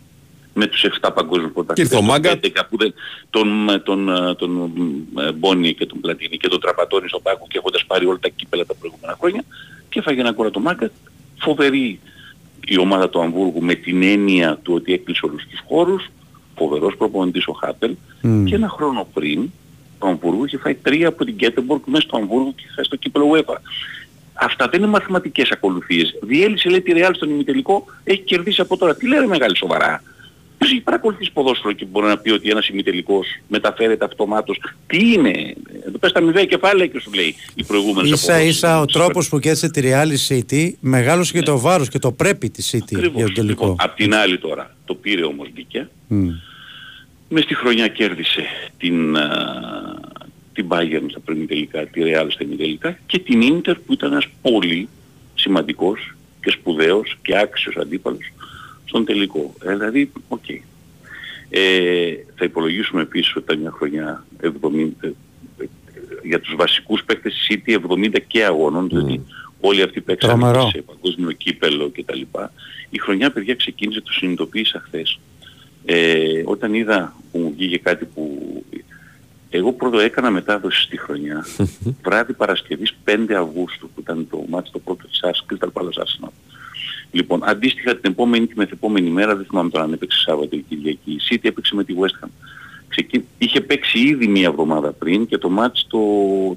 Με τους 7 παγκόσμιους Και ήρθε ο πρωταθλητές, Μάγκα. τον 11 που δεν, τον, τον, τον, τον ε, Μπόνι και τον Πλατίνη και τον Τραπατόνι στον πάγκο και έχοντας πάρει όλα τα κύπελα τα προηγούμενα χρόνια και έφαγε ένα κόρα το Μάγκα. Φοβερή η ομάδα του Αμβούργου με την έννοια του ότι έκλεισε όλους τους χώρους. Φοβερός προπονητής ο Χάπελ. Και ένα χρόνο πριν το Αμβούργο είχε φάει τρία από την Κέτεμπορκ μέσα στο Αμβούργο και χάσει το κύπελο UEFA. Αυτά δεν είναι μαθηματικές ακολουθίες. Διέλυσε λέει τη Real στον ημιτελικό, έχει κερδίσει από τώρα. Τι λέει ρε μεγάλη σοβαρά. Ποιος έχει παρακολουθήσει ποδόσφαιρο και μπορεί να πει ότι ένας ημιτελικός μεταφέρεται αυτομάτως. Τι είναι; Εδώ πες τα αμοιβαία κεφάλαια και σου λέει οι προηγούμενες Ίσα ίσα ο τρόπος που κέρδισε τη Real City μεγάλωσε και το βάρος και το πρέπει της City για τον τελικό. Λοιπόν, απ' την άλλη τώρα, το πήρε όμως δίκαια. Μμ. Μες στη χρονιά κέρδισε την, α, την Bayern στα προημιτελικά, τη Real στα ημιτελικά και την Inter που ήταν ένας πολύ σημαντικός και σπουδαίος και άξιος αντίπαλος στον τελικό. Ε, δηλαδή, οκ. Ε, θα υπολογίσουμε επίσης ότι ήταν μια χρονιά 70, ε, ε, για τους βασικούς παίκτες της City 70 και αγώνων, δηλαδή όλοι αυτοί παίξαν Τρομερό. σε παγκόσμιο κύπελο κτλ. Η χρονιά, παιδιά, ξεκίνησε, το συνειδητοποίησα χθες. Ε, όταν είδα που μου βγήκε κάτι που... Εγώ πρώτο έκανα μετάδοση στη χρονιά, [laughs] βράδυ Παρασκευής 5 Αυγούστου, που ήταν το μάτι το πρώτο της Arsenal, Crystal Palace Arsenal. Λοιπόν, αντίστοιχα την επόμενη και μεθεπόμενη μέρα, δεν θυμάμαι τώρα αν έπαιξε Σάββατο ή Κυριακή, η City έπαιξε με τη West Ham. Ξεκι... Είχε παίξει ήδη μία εβδομάδα πριν και το μάτς το,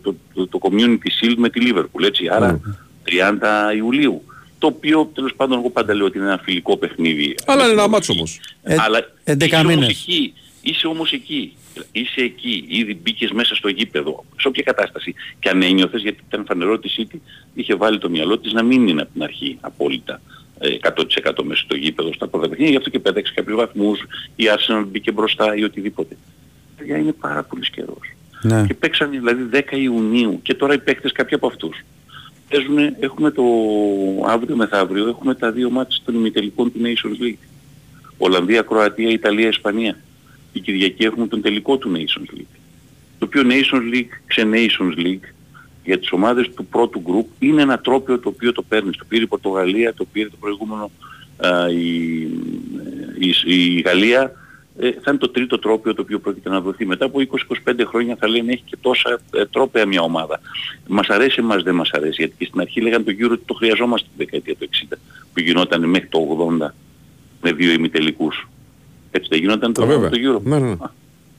το, το, το Community Shield με τη Liverpool, έτσι, άρα 30 Ιουλίου. Το οποίο τέλος πάντων εγώ πάντα λέω ότι είναι ένα φιλικό παιχνίδι. Αλλά είναι ένα μάτσο όμως. Ε, Αλλά 11 είσαι όμως μήνες. εκεί. Είσαι όμως εκεί. Είσαι εκεί. Ήδη μπήκες μέσα στο γήπεδο. Σε όποια κατάσταση. Και αν ένιωθες, γιατί ήταν φανερό ότι η City είχε βάλει το μυαλό της να μην είναι από την αρχή απόλυτα ε, 100% μέσα στο γήπεδο στα πρώτα παιχνίδια. Γι' αυτό και πέταξε κάποιους βαθμούς. Η Arsenal μπήκε μπροστά ή οτιδήποτε. Παιδιά είναι πάρα πολύ καιρός. Ναι. Και παίξαν δηλαδή 10 Ιουνίου και τώρα οι παίκτες κάποιοι από αυτούς. Παίζουνε, έχουμε το αύριο μεθαύριο, έχουμε τα δύο μάτια των ημιτελικών του Nations League. Ολλανδία, Κροατία, Ιταλία, Ισπανία. Η Κυριακή έχουμε τον τελικό του Nations League. Το οποίο Nations League, ξε Nations League, για τις ομάδες του πρώτου γκρουπ είναι ένα τρόπιο το οποίο το παίρνεις. Το πήρε η Πορτογαλία, το πήρε το προηγούμενο α, η, η, η Γαλλία. Ε, θα είναι το τρίτο τρόπιο το οποίο πρόκειται να δοθεί. Μετά από 20-25 χρόνια θα λένε έχει και τόσα ε, τρόπια μια ομάδα. Μας αρέσει, μας δεν μας αρέσει. Γιατί και στην αρχή λέγανε το γύρο ότι το χρειαζόμαστε τη δεκαετία του 60 που γινόταν μέχρι το 80 με δύο ημιτελικούς. Έτσι δεν γινόταν το, Α, βέβαια. το Euro. Ναι, ναι.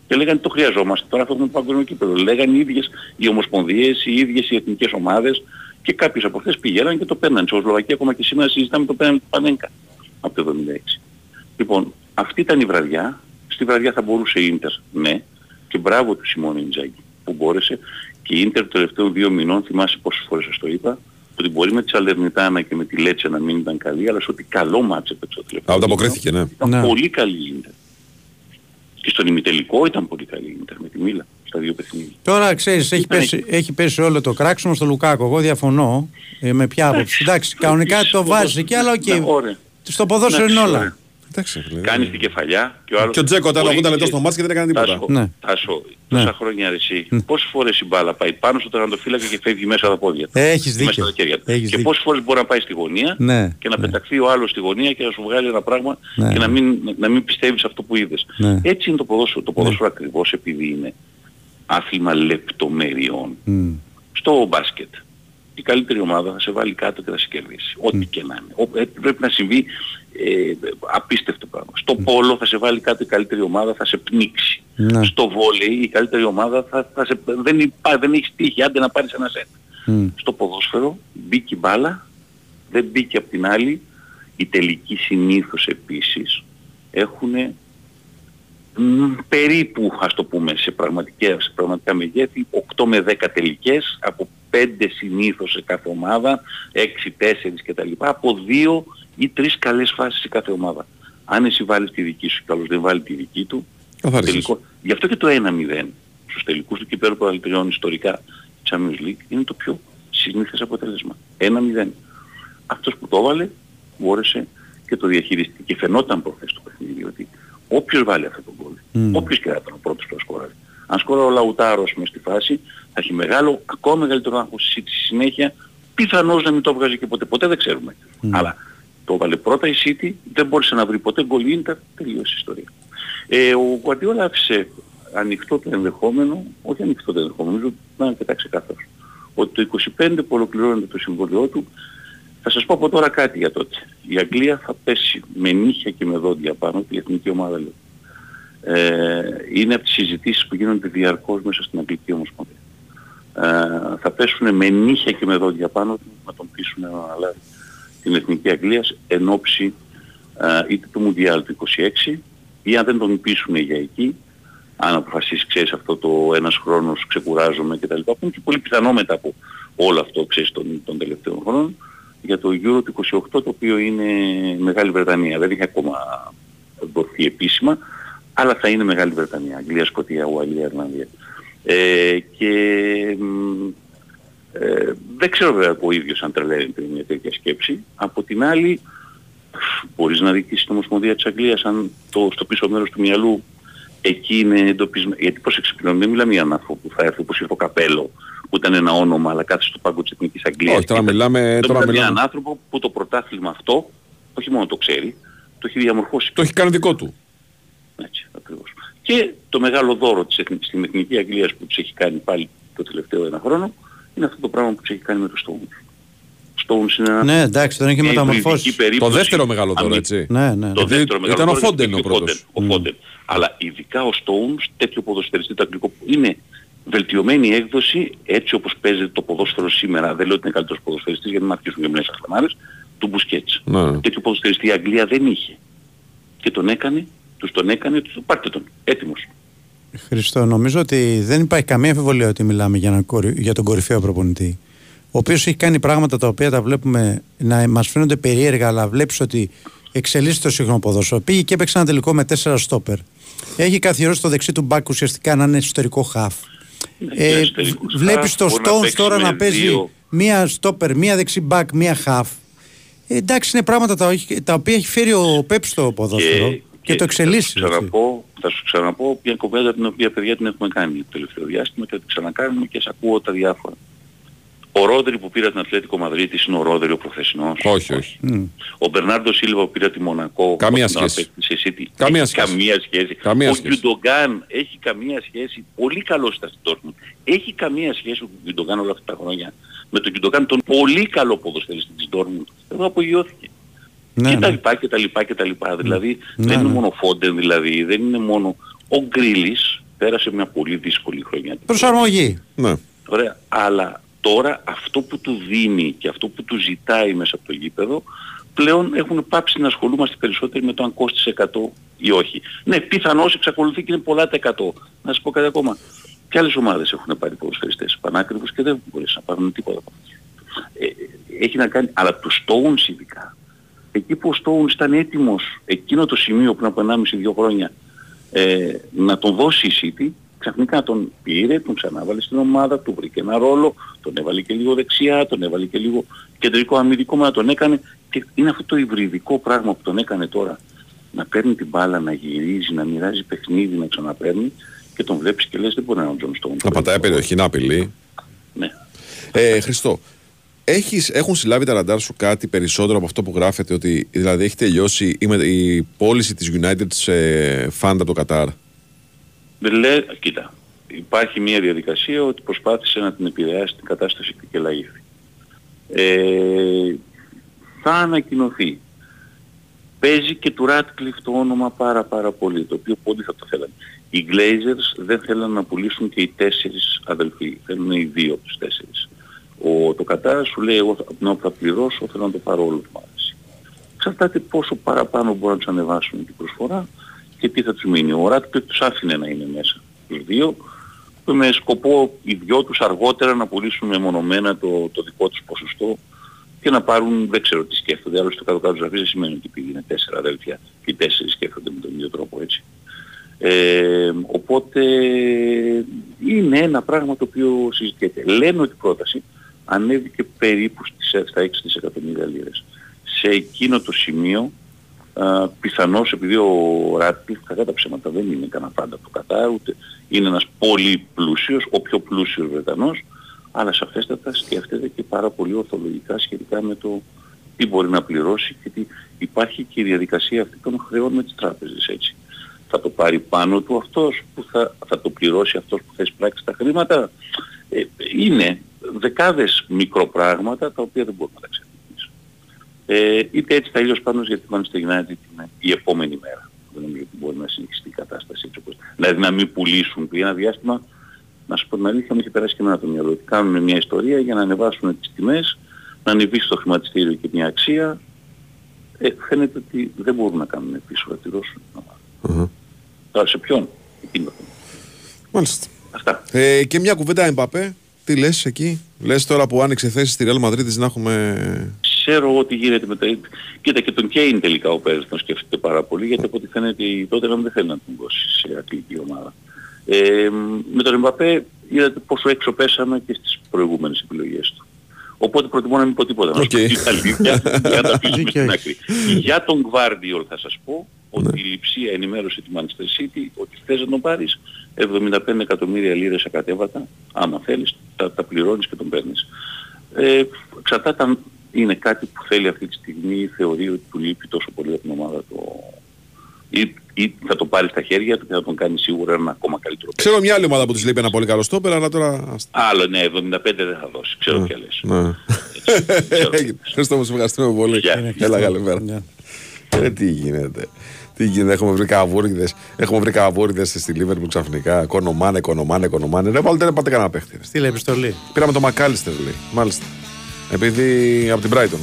Και λέγανε το χρειαζόμαστε. Τώρα θα έχουμε το παγκόσμιο κύπελο. Λέγανε οι ίδιες οι ομοσπονδίες, οι ίδιες οι εθνικές ομάδες και κάποιες από αυτές πηγαίναν και το παίρναν. Στο Σλοβακία ακόμα και σήμερα συζητάμε το παίρναν του Πανέγκα από το 76. Λοιπόν, αυτή ήταν η βραδιά. Στη βραδιά θα μπορούσε η Ίντερ, ναι. Και μπράβο του Σιμόνε Ιντζάγκι που μπόρεσε. Και η Ίντερ των τελευταίων δύο μηνών, θυμάσαι πόσες φορές σας το είπα, ότι μπορεί με τη Σαλερνιτάνα και με τη Λέτσε να μην ήταν καλή, αλλά σε ότι καλό ματς έπαιξε το τελευταίο. Α, ανταποκρίθηκε, ναι. Ήταν πολύ καλή η Ίντερ. Και στον ημιτελικό ήταν πολύ καλή η Ίντερ με τη Μίλαν στα δύο παιχνίδια. Τώρα ξέρεις, έχει, Ήταν- πέσει, έχει πέσει όλο το κράξιμο στο Λουκάκου. Εγώ διαφωνώ. Ε, με ποια άποψη. Εντάξει, κανονικά το βάζει εκεί, αλλά οκ. Ναι, ωραία. Στο ποδόσφαιρο είναι Εντάξει, όλα. Ωραία. Εντάξει, φίλε. Κάνεις την κεφαλιά και ο άλλος... Και ο Τζέκο ήταν μπορεί 80 λεπτό και- στο μάτς και δεν έκανε τίποτα. Τάσο, Ναι. Τάσο, Ναι. τόσα χρόνια ρε εσύ, πόσες φορές η μπάλα πάει πάνω στο τερματοφύλακα και φεύγει μέσα από τα πόδια του. Έχεις Μέσα δίκιο. στα χέρια του; Έχεις και δίκιο. πόσες φορές μπορεί να πάει στη γωνία Ναι, και να πεταχθεί ο άλλος στη γωνία και να σου βγάλει ένα πράγμα Ναι. και να μην, να μην πιστεύεις αυτό που είδες. Ναι. Έτσι είναι το ποδόσφαιρο. Το ποδόσφαιρο ακριβώς επειδή είναι άθλημα λεπτομεριών. Μμ. Στο μπάσκετ η καλύτερη ομάδα θα σε βάλει κάτω και θα σε κερδίσει. Ό,τι και να είναι. Ο- ε, πρέπει να συμβεί ε, απίστευτο πράγμα. Στο πόλο θα σε βάλει κάτω η καλύτερη ομάδα, θα σε πνίξει. Ναι. Στο βόλεϊ η καλύτερη ομάδα θα, θα σε, δεν, υπά, δεν έχεις τύχη, άντε να πάρεις ένα σετ. Μμ. Στο ποδόσφαιρο μπήκε η μπάλα, δεν μπήκε απ' την άλλη. Οι τελικοί συνήθως επίσης έχουν περίπου, ας το πούμε, σε, πραγματικά, σε πραγματικά μεγέθη, 8 με 10 τελικές, από 5 συνήθως σε κάθε ομάδα, 6, 4 κτλ. Από 2 ή 3 καλές φάσεις σε κάθε ομάδα. Αν εσύ βάλεις τη δική σου και ο άλλος δεν βάλει τη δική του, Καθάρισες. τελικό. Γι' αυτό και το 1-0 στους τελικούς του κυπέλου πρωταθλητριών ιστορικά Champions League είναι το πιο συνήθες αποτέλεσμα. 1-0. Αυτός που το έβαλε μπόρεσε και το διαχειριστεί. Και φαινόταν προχθές το παιχνίδι ότι όποιος βάλει αυτό το γκολ, Μμ. όποιος και θα ήταν ο πρώτος που θα σκοράρει. Αν σκοράρει ο Λαουτάρος μες στη φάση, θα έχει μεγάλο, ακόμα μεγαλύτερο άγχος στη συνέχεια, πιθανώς να μην το βγάζει και ποτέ. Ποτέ δεν ξέρουμε. Αλλά το έβαλε πρώτα η City, δεν μπόρεσε να βρει ποτέ γκολ η Inter, τελείωσε η ιστορία. Ε, ο Guardiola άφησε ανοιχτό το ενδεχόμενο, όχι ανοιχτό το ενδεχόμενο, νομίζω ότι ήταν αρκετά ξεκάθαρο. Ότι το 25 που ολοκληρώνεται το συμβολιό του, θα σας πω από τώρα κάτι για τότε. Η Αγγλία θα πέσει με νύχια και με δόντια πάνω, τη εθνική ομάδα λέω. Ε, είναι από τις συζητήσεις που γίνονται διαρκώς μέσα στην Αγγλική Ομοσπονδία. Ε, θα πέσουν με νύχια και με δόντια πάνω του να τον πείσουν να αναλάβει την Εθνική Αγγλίας εν ώψη ε, είτε του Μουντιάλ του 26 ή αν δεν τον πείσουν για εκεί, αν αποφασίσεις ξέρεις αυτό το ένας χρόνος ξεκουράζομαι κτλ. Που είναι και πολύ πιθανό μετά από όλο αυτό ξέρεις των, των τελευταίων χρόνων για το Euro του 28 το οποίο είναι Μεγάλη Βρετανία. Δεν έχει ακόμα δοθεί επίσημα αλλά θα είναι Μεγάλη Βρετανία. Αγγλία, Σκοτία, Ουαλία, Ιρλανδία. Ε, και μ, ε, δεν ξέρω βέβαια ο ίδιος αν τρελαίνεται μια τέτοια σκέψη. Από την άλλη μπορείς να δείξεις την Ομοσπονδία της Αγγλίας αν το, στο πίσω μέρος του μυαλού εκεί είναι εντοπισμένο. Γιατί πρόσεξε πλέον δεν μιλάμε για έναν άνθρωπο που θα έρθει όπως ήρθε ο Καπέλο που ήταν ένα όνομα αλλά κάθεται στο πάγκο της Εθνικής Αγγλίας. Όχι, τώρα Και ήταν- μιλάμε- Τώρα τώρα μιλάμε για μιλάμε- έναν άνθρωπο που το πρωτάθλημα αυτό όχι μόνο το ξέρει, το έχει διαμορφώσει. Το έχει κάνει δικό του. Έτσι, ακριβώς. Και το μεγάλο δώρο της, εθνικής- στην Εθνική Αγγλίας που της έχει κάνει πάλι το τελευταίο ένα χρόνο είναι αυτό το πράγμα που της έχει κάνει με το Stones. Stones είναι ένα Ναι, εντάξει, τον έχει μια μεταμορφώσει. υβριδική περίπτωση. Το δεύτερο μεγάλο δώρο, Αμυ- έτσι. Ναι, ναι. Το Γιατί δεύτερο μεγάλο ήταν ο δώρο Φόντεν είναι ο και πρώτος. Ο Φόντεν. Αλλά ειδικά ο Stones, τέτοιο ποδοσφαιριστή το αγγλικό, που είναι βελτιωμένη έκδοση έτσι όπως παίζει το ποδόσφαιρο σήμερα. Δεν λέω ότι είναι καλύτερος ποδοσφαιριστής γιατί να αρχίσουν και μιλές αχλαμάρες, του Μπουσκέτς. Ναι. Τέτοιο ποδοσφαιριστή η Αγγλία δεν είχε. Και τον έκανε, τους τον έκανε, τους πάρτε τον. Έτοιμος. Χριστό, νομίζω ότι δεν υπάρχει καμία αμφιβολία ότι μιλάμε για, έναν κορυ- για τον κορυφαίο προπονητή. Ο οποίος έχει κάνει πράγματα τα οποία τα βλέπουμε να μας φαίνονται περίεργα, αλλά βλέπεις ότι εξελίσσεται το σύγχρονο ποδόσφαιρο. Πήγε και έπαιξε ένα τελικό με τέσσερα στόπερ. Έχει καθιερώσει το δεξί του μπακ ουσιαστικά να είναι εσωτερικό χαφ. Ε, εσωτερικός Βλέπεις half, το μπορεί να Stones παίξει τώρα με να παίζει δύο. μία στόπερ, μία δεξί μπακ, μία χαφ. Ε, εντάξει, είναι πράγματα τα, όχι- τα οποία έχει φέρει ο Πέπ στο ποδόσφαιρο και, το εξελίσσει. Θα σου, ξαναπώ, θα σου ξαναπώ μια κουβέντα την οποία παιδιά την έχουμε κάνει το τελευταίο διάστημα και θα την ξανακάνουμε και σε ακούω τα διάφορα. Ο Ρόδρυ που πήρε την Αθλέτικο Μαδρίτης είναι ο Ρόδρυ ο προφεσινός. Όχι, όχι. Ο Μπερνάρντο Σίλβα που πήρε τη Μονακό. Καμία που σχέση. απέκτησε η City. Καμία έχει σχέση. Καμία σχέση. Καμία ο σχέση. Γκιουντογκάν έχει καμία σχέση. Πολύ καλός ήταν στην Dortmund. Έχει καμία σχέση ο Γκιουντογκάν όλα αυτά τα χρόνια με τον Γκιουντογκάν τον πολύ καλό ποδοσφαιριστή της Dortmund. Εδώ απογειώθηκε. Ναι, και τα ναι. λοιπά και τα λοιπά και τα λοιπά. Δηλαδή Ναι, δεν είναι ναι. μόνο Φόντεν δηλαδή, δεν είναι μόνο... Ο Γκρίλης πέρασε μια πολύ δύσκολη χρονιά. Προσαρμογή. Ναι. Ωραία. Αλλά τώρα αυτό που του δίνει και αυτό που του ζητάει μέσα από το γήπεδο πλέον έχουν πάψει να ασχολούμαστε περισσότερο με το αν κόστησε 100 ή όχι. Ναι, πιθανώς εξακολουθεί και είναι πολλά τα 100. Να σας πω κάτι ακόμα. Και άλλες ομάδες έχουν πάρει ποδοσφαιριστές πανάκριβους και δεν μπορείς να πάρουν τίποτα από αυτό. Ε, έχει να κάνει, αλλά τους Stones ειδικά. Εκεί που ο Stones ήταν έτοιμος εκείνο το σημείο πριν από 1,5-2 χρόνια ε, να τον δώσει η City, ξαφνικά τον πήρε, τον ξανάβαλε στην ομάδα, του βρήκε ένα ρόλο, τον έβαλε και λίγο δεξιά, τον έβαλε και λίγο κεντρικό αμυντικό, μα τον έκανε και είναι αυτό το υβριδικό πράγμα που τον έκανε τώρα. Να παίρνει την μπάλα, να γυρίζει, να μοιράζει παιχνίδι, να ξαναπαίρνει και τον βλέπεις και λες δεν μπορεί να είναι ο Τζον Στόουνς. Να πατάει περιοχή, να απειλεί. Ναι. Ε, Χριστό, έχεις, έχουν συλλάβει τα ραντάρ σου κάτι περισσότερο από αυτό που γράφεται ότι δηλαδή έχει τελειώσει η, με- η πώληση της United σε φαντ από το Κατάρ; Λέει, κοίτα, υπάρχει μια διαδικασία ότι προσπάθησε να την επηρεάσει την κατάσταση ο Κελαΐφι. Ε, θα ανακοινωθεί. Παίζει και του Ράτκλιφ το όνομα πάρα πάρα πολύ, το οποίο πολύ θα το θέλανε. Οι Glazers δεν θέλουν να πουλήσουν και οι τέσσερις αδελφοί, θέλουν οι δύο από τους τέσσερις. Ο, το Κατάρ σου λέει εγώ θα, την ώρα που θα πληρώσω θέλω να το πάρω όλο το μάθηση. Εξαρτάται πόσο παραπάνω μπορούν να τους ανεβάσουν την προσφορά και τι θα τους μείνει. Ο Ράτκλιφ τους άφηνε να είναι μέσα τους δύο με σκοπό οι δυο τους αργότερα να πουλήσουν μεμονωμένα το, το δικό τους ποσοστό και να πάρουν, δεν ξέρω τι σκέφτονται, άλλωστε το κάτω κάτω δεν σημαίνει ότι επειδή είναι τέσσερα αδέλφια και οι τέσσερις σκέφτονται με τον ίδιο τρόπο έτσι. Ε, οπότε είναι ένα πράγμα το οποίο συζητιέται. Λένε ότι η πρόταση ανέβηκε περίπου στις, στα 6 δισεκατομμύρια λίρες. Σε εκείνο το σημείο α, πιθανώς επειδή ο Ράτκλιφ κατά τα ψέματα δεν είναι κανένα πάντα το Κατάρ ούτε είναι ένας πολύ πλούσιος, ο πιο πλούσιος Βρετανός αλλά σαφέστατα σκέφτεται και πάρα πολύ ορθολογικά σχετικά με το τι μπορεί να πληρώσει και τι υπάρχει και η διαδικασία αυτή των χρεών με τις τράπεζες έτσι. Θα το πάρει πάνω του αυτός που θα, θα το πληρώσει αυτός που θα εισπράξει τα χρήματα; Ε, είναι δεκάδες μικροπράγματα τα οποία δεν μπορούμε να τα ξεφύγουμε. Ε, είτε έτσι θα αλλιώς πάνω γιατί η Manchester United είναι η επόμενη μέρα. Δεν νομίζω ότι μπορεί να συνεχιστεί η κατάσταση έτσι όπως... Δηλαδή να μην πουλήσουν για ένα διάστημα να σου πω την αλήθεια μου είχε περάσει και εμένα το μυαλό. Ότι κάνουν μια ιστορία για να ανεβάσουν τις τιμές, να ανεβεί στο χρηματιστήριο και μια αξία. Ε, φαίνεται ότι δεν μπορούν να κάνουν πίσω, να τη δώσουν. Τώρα σε ποιον, εκείνο το θέμα. Μάλιστα. Αυτά. Ε, και μια κουβέντα Εμπαπέ. Τι λες εκεί; Λες τώρα που άνοιξε θέση στη Real Madrid να έχουμε... Ξέρω ότι γίνεται με τα... Κοίτα και τον Κέιν τελικά ο Πέρες τον σκέφτεται πάρα πολύ γιατί από ό,τι φαίνεται η τότε δεν θέλει να τον δώσει σε αθλητική ομάδα. Ε, με τον Εμπαπέ είδατε πόσο έξω πέσαμε και στις προηγούμενες επιλογές του. Οπότε προτιμώ να μην πω τίποτα. Να σου πω την αλήθεια, για να τα [laughs] αφήσουμε στην άκρη. Για τον Guardiol θα σας πω ότι η Λιψία ενημέρωσε τη Manchester City ότι θες να τον πάρεις 75 εκατομμύρια λίρες ακατέβατα, άμα θέλεις, τα, τα πληρώνεις και τον παίρνεις. Ε, εξαρτάται αν είναι κάτι που θέλει αυτή τη στιγμή ή θεωρεί ότι του λείπει τόσο πολύ από την ομάδα το... Ή, ή θα το πάρει στα χέρια του και θα τον κάνει σίγουρα ένα ακόμα καλύτερο Ξέρω μια άλλη ομάδα που της λείπει ένα πολύ καλό στόπερ, αλλά τώρα... Άλλο, ναι, 75 δεν θα δώσει. Ξέρω ποια λες. Ναι. [laughs] Έγινε. Ευχαριστώ μου, ευχαριστούμε πολύ. Έλα, καλημέρα. Ε, τι γίνεται. Τι γίνεται, έχουμε βρει καβούριδες, έχουμε βρει καβούριδες στη Λίβερπουλ ξαφνικά. Κονομάνε, κονομάνε, κονομάνε. Ρε, βάλτε, δεν πάτε κανένα παίχτη. Στείλε επιστολή. Πήραμε το Μακάλιστερ, λέει. Μάλιστα. Επειδή από την Brighton.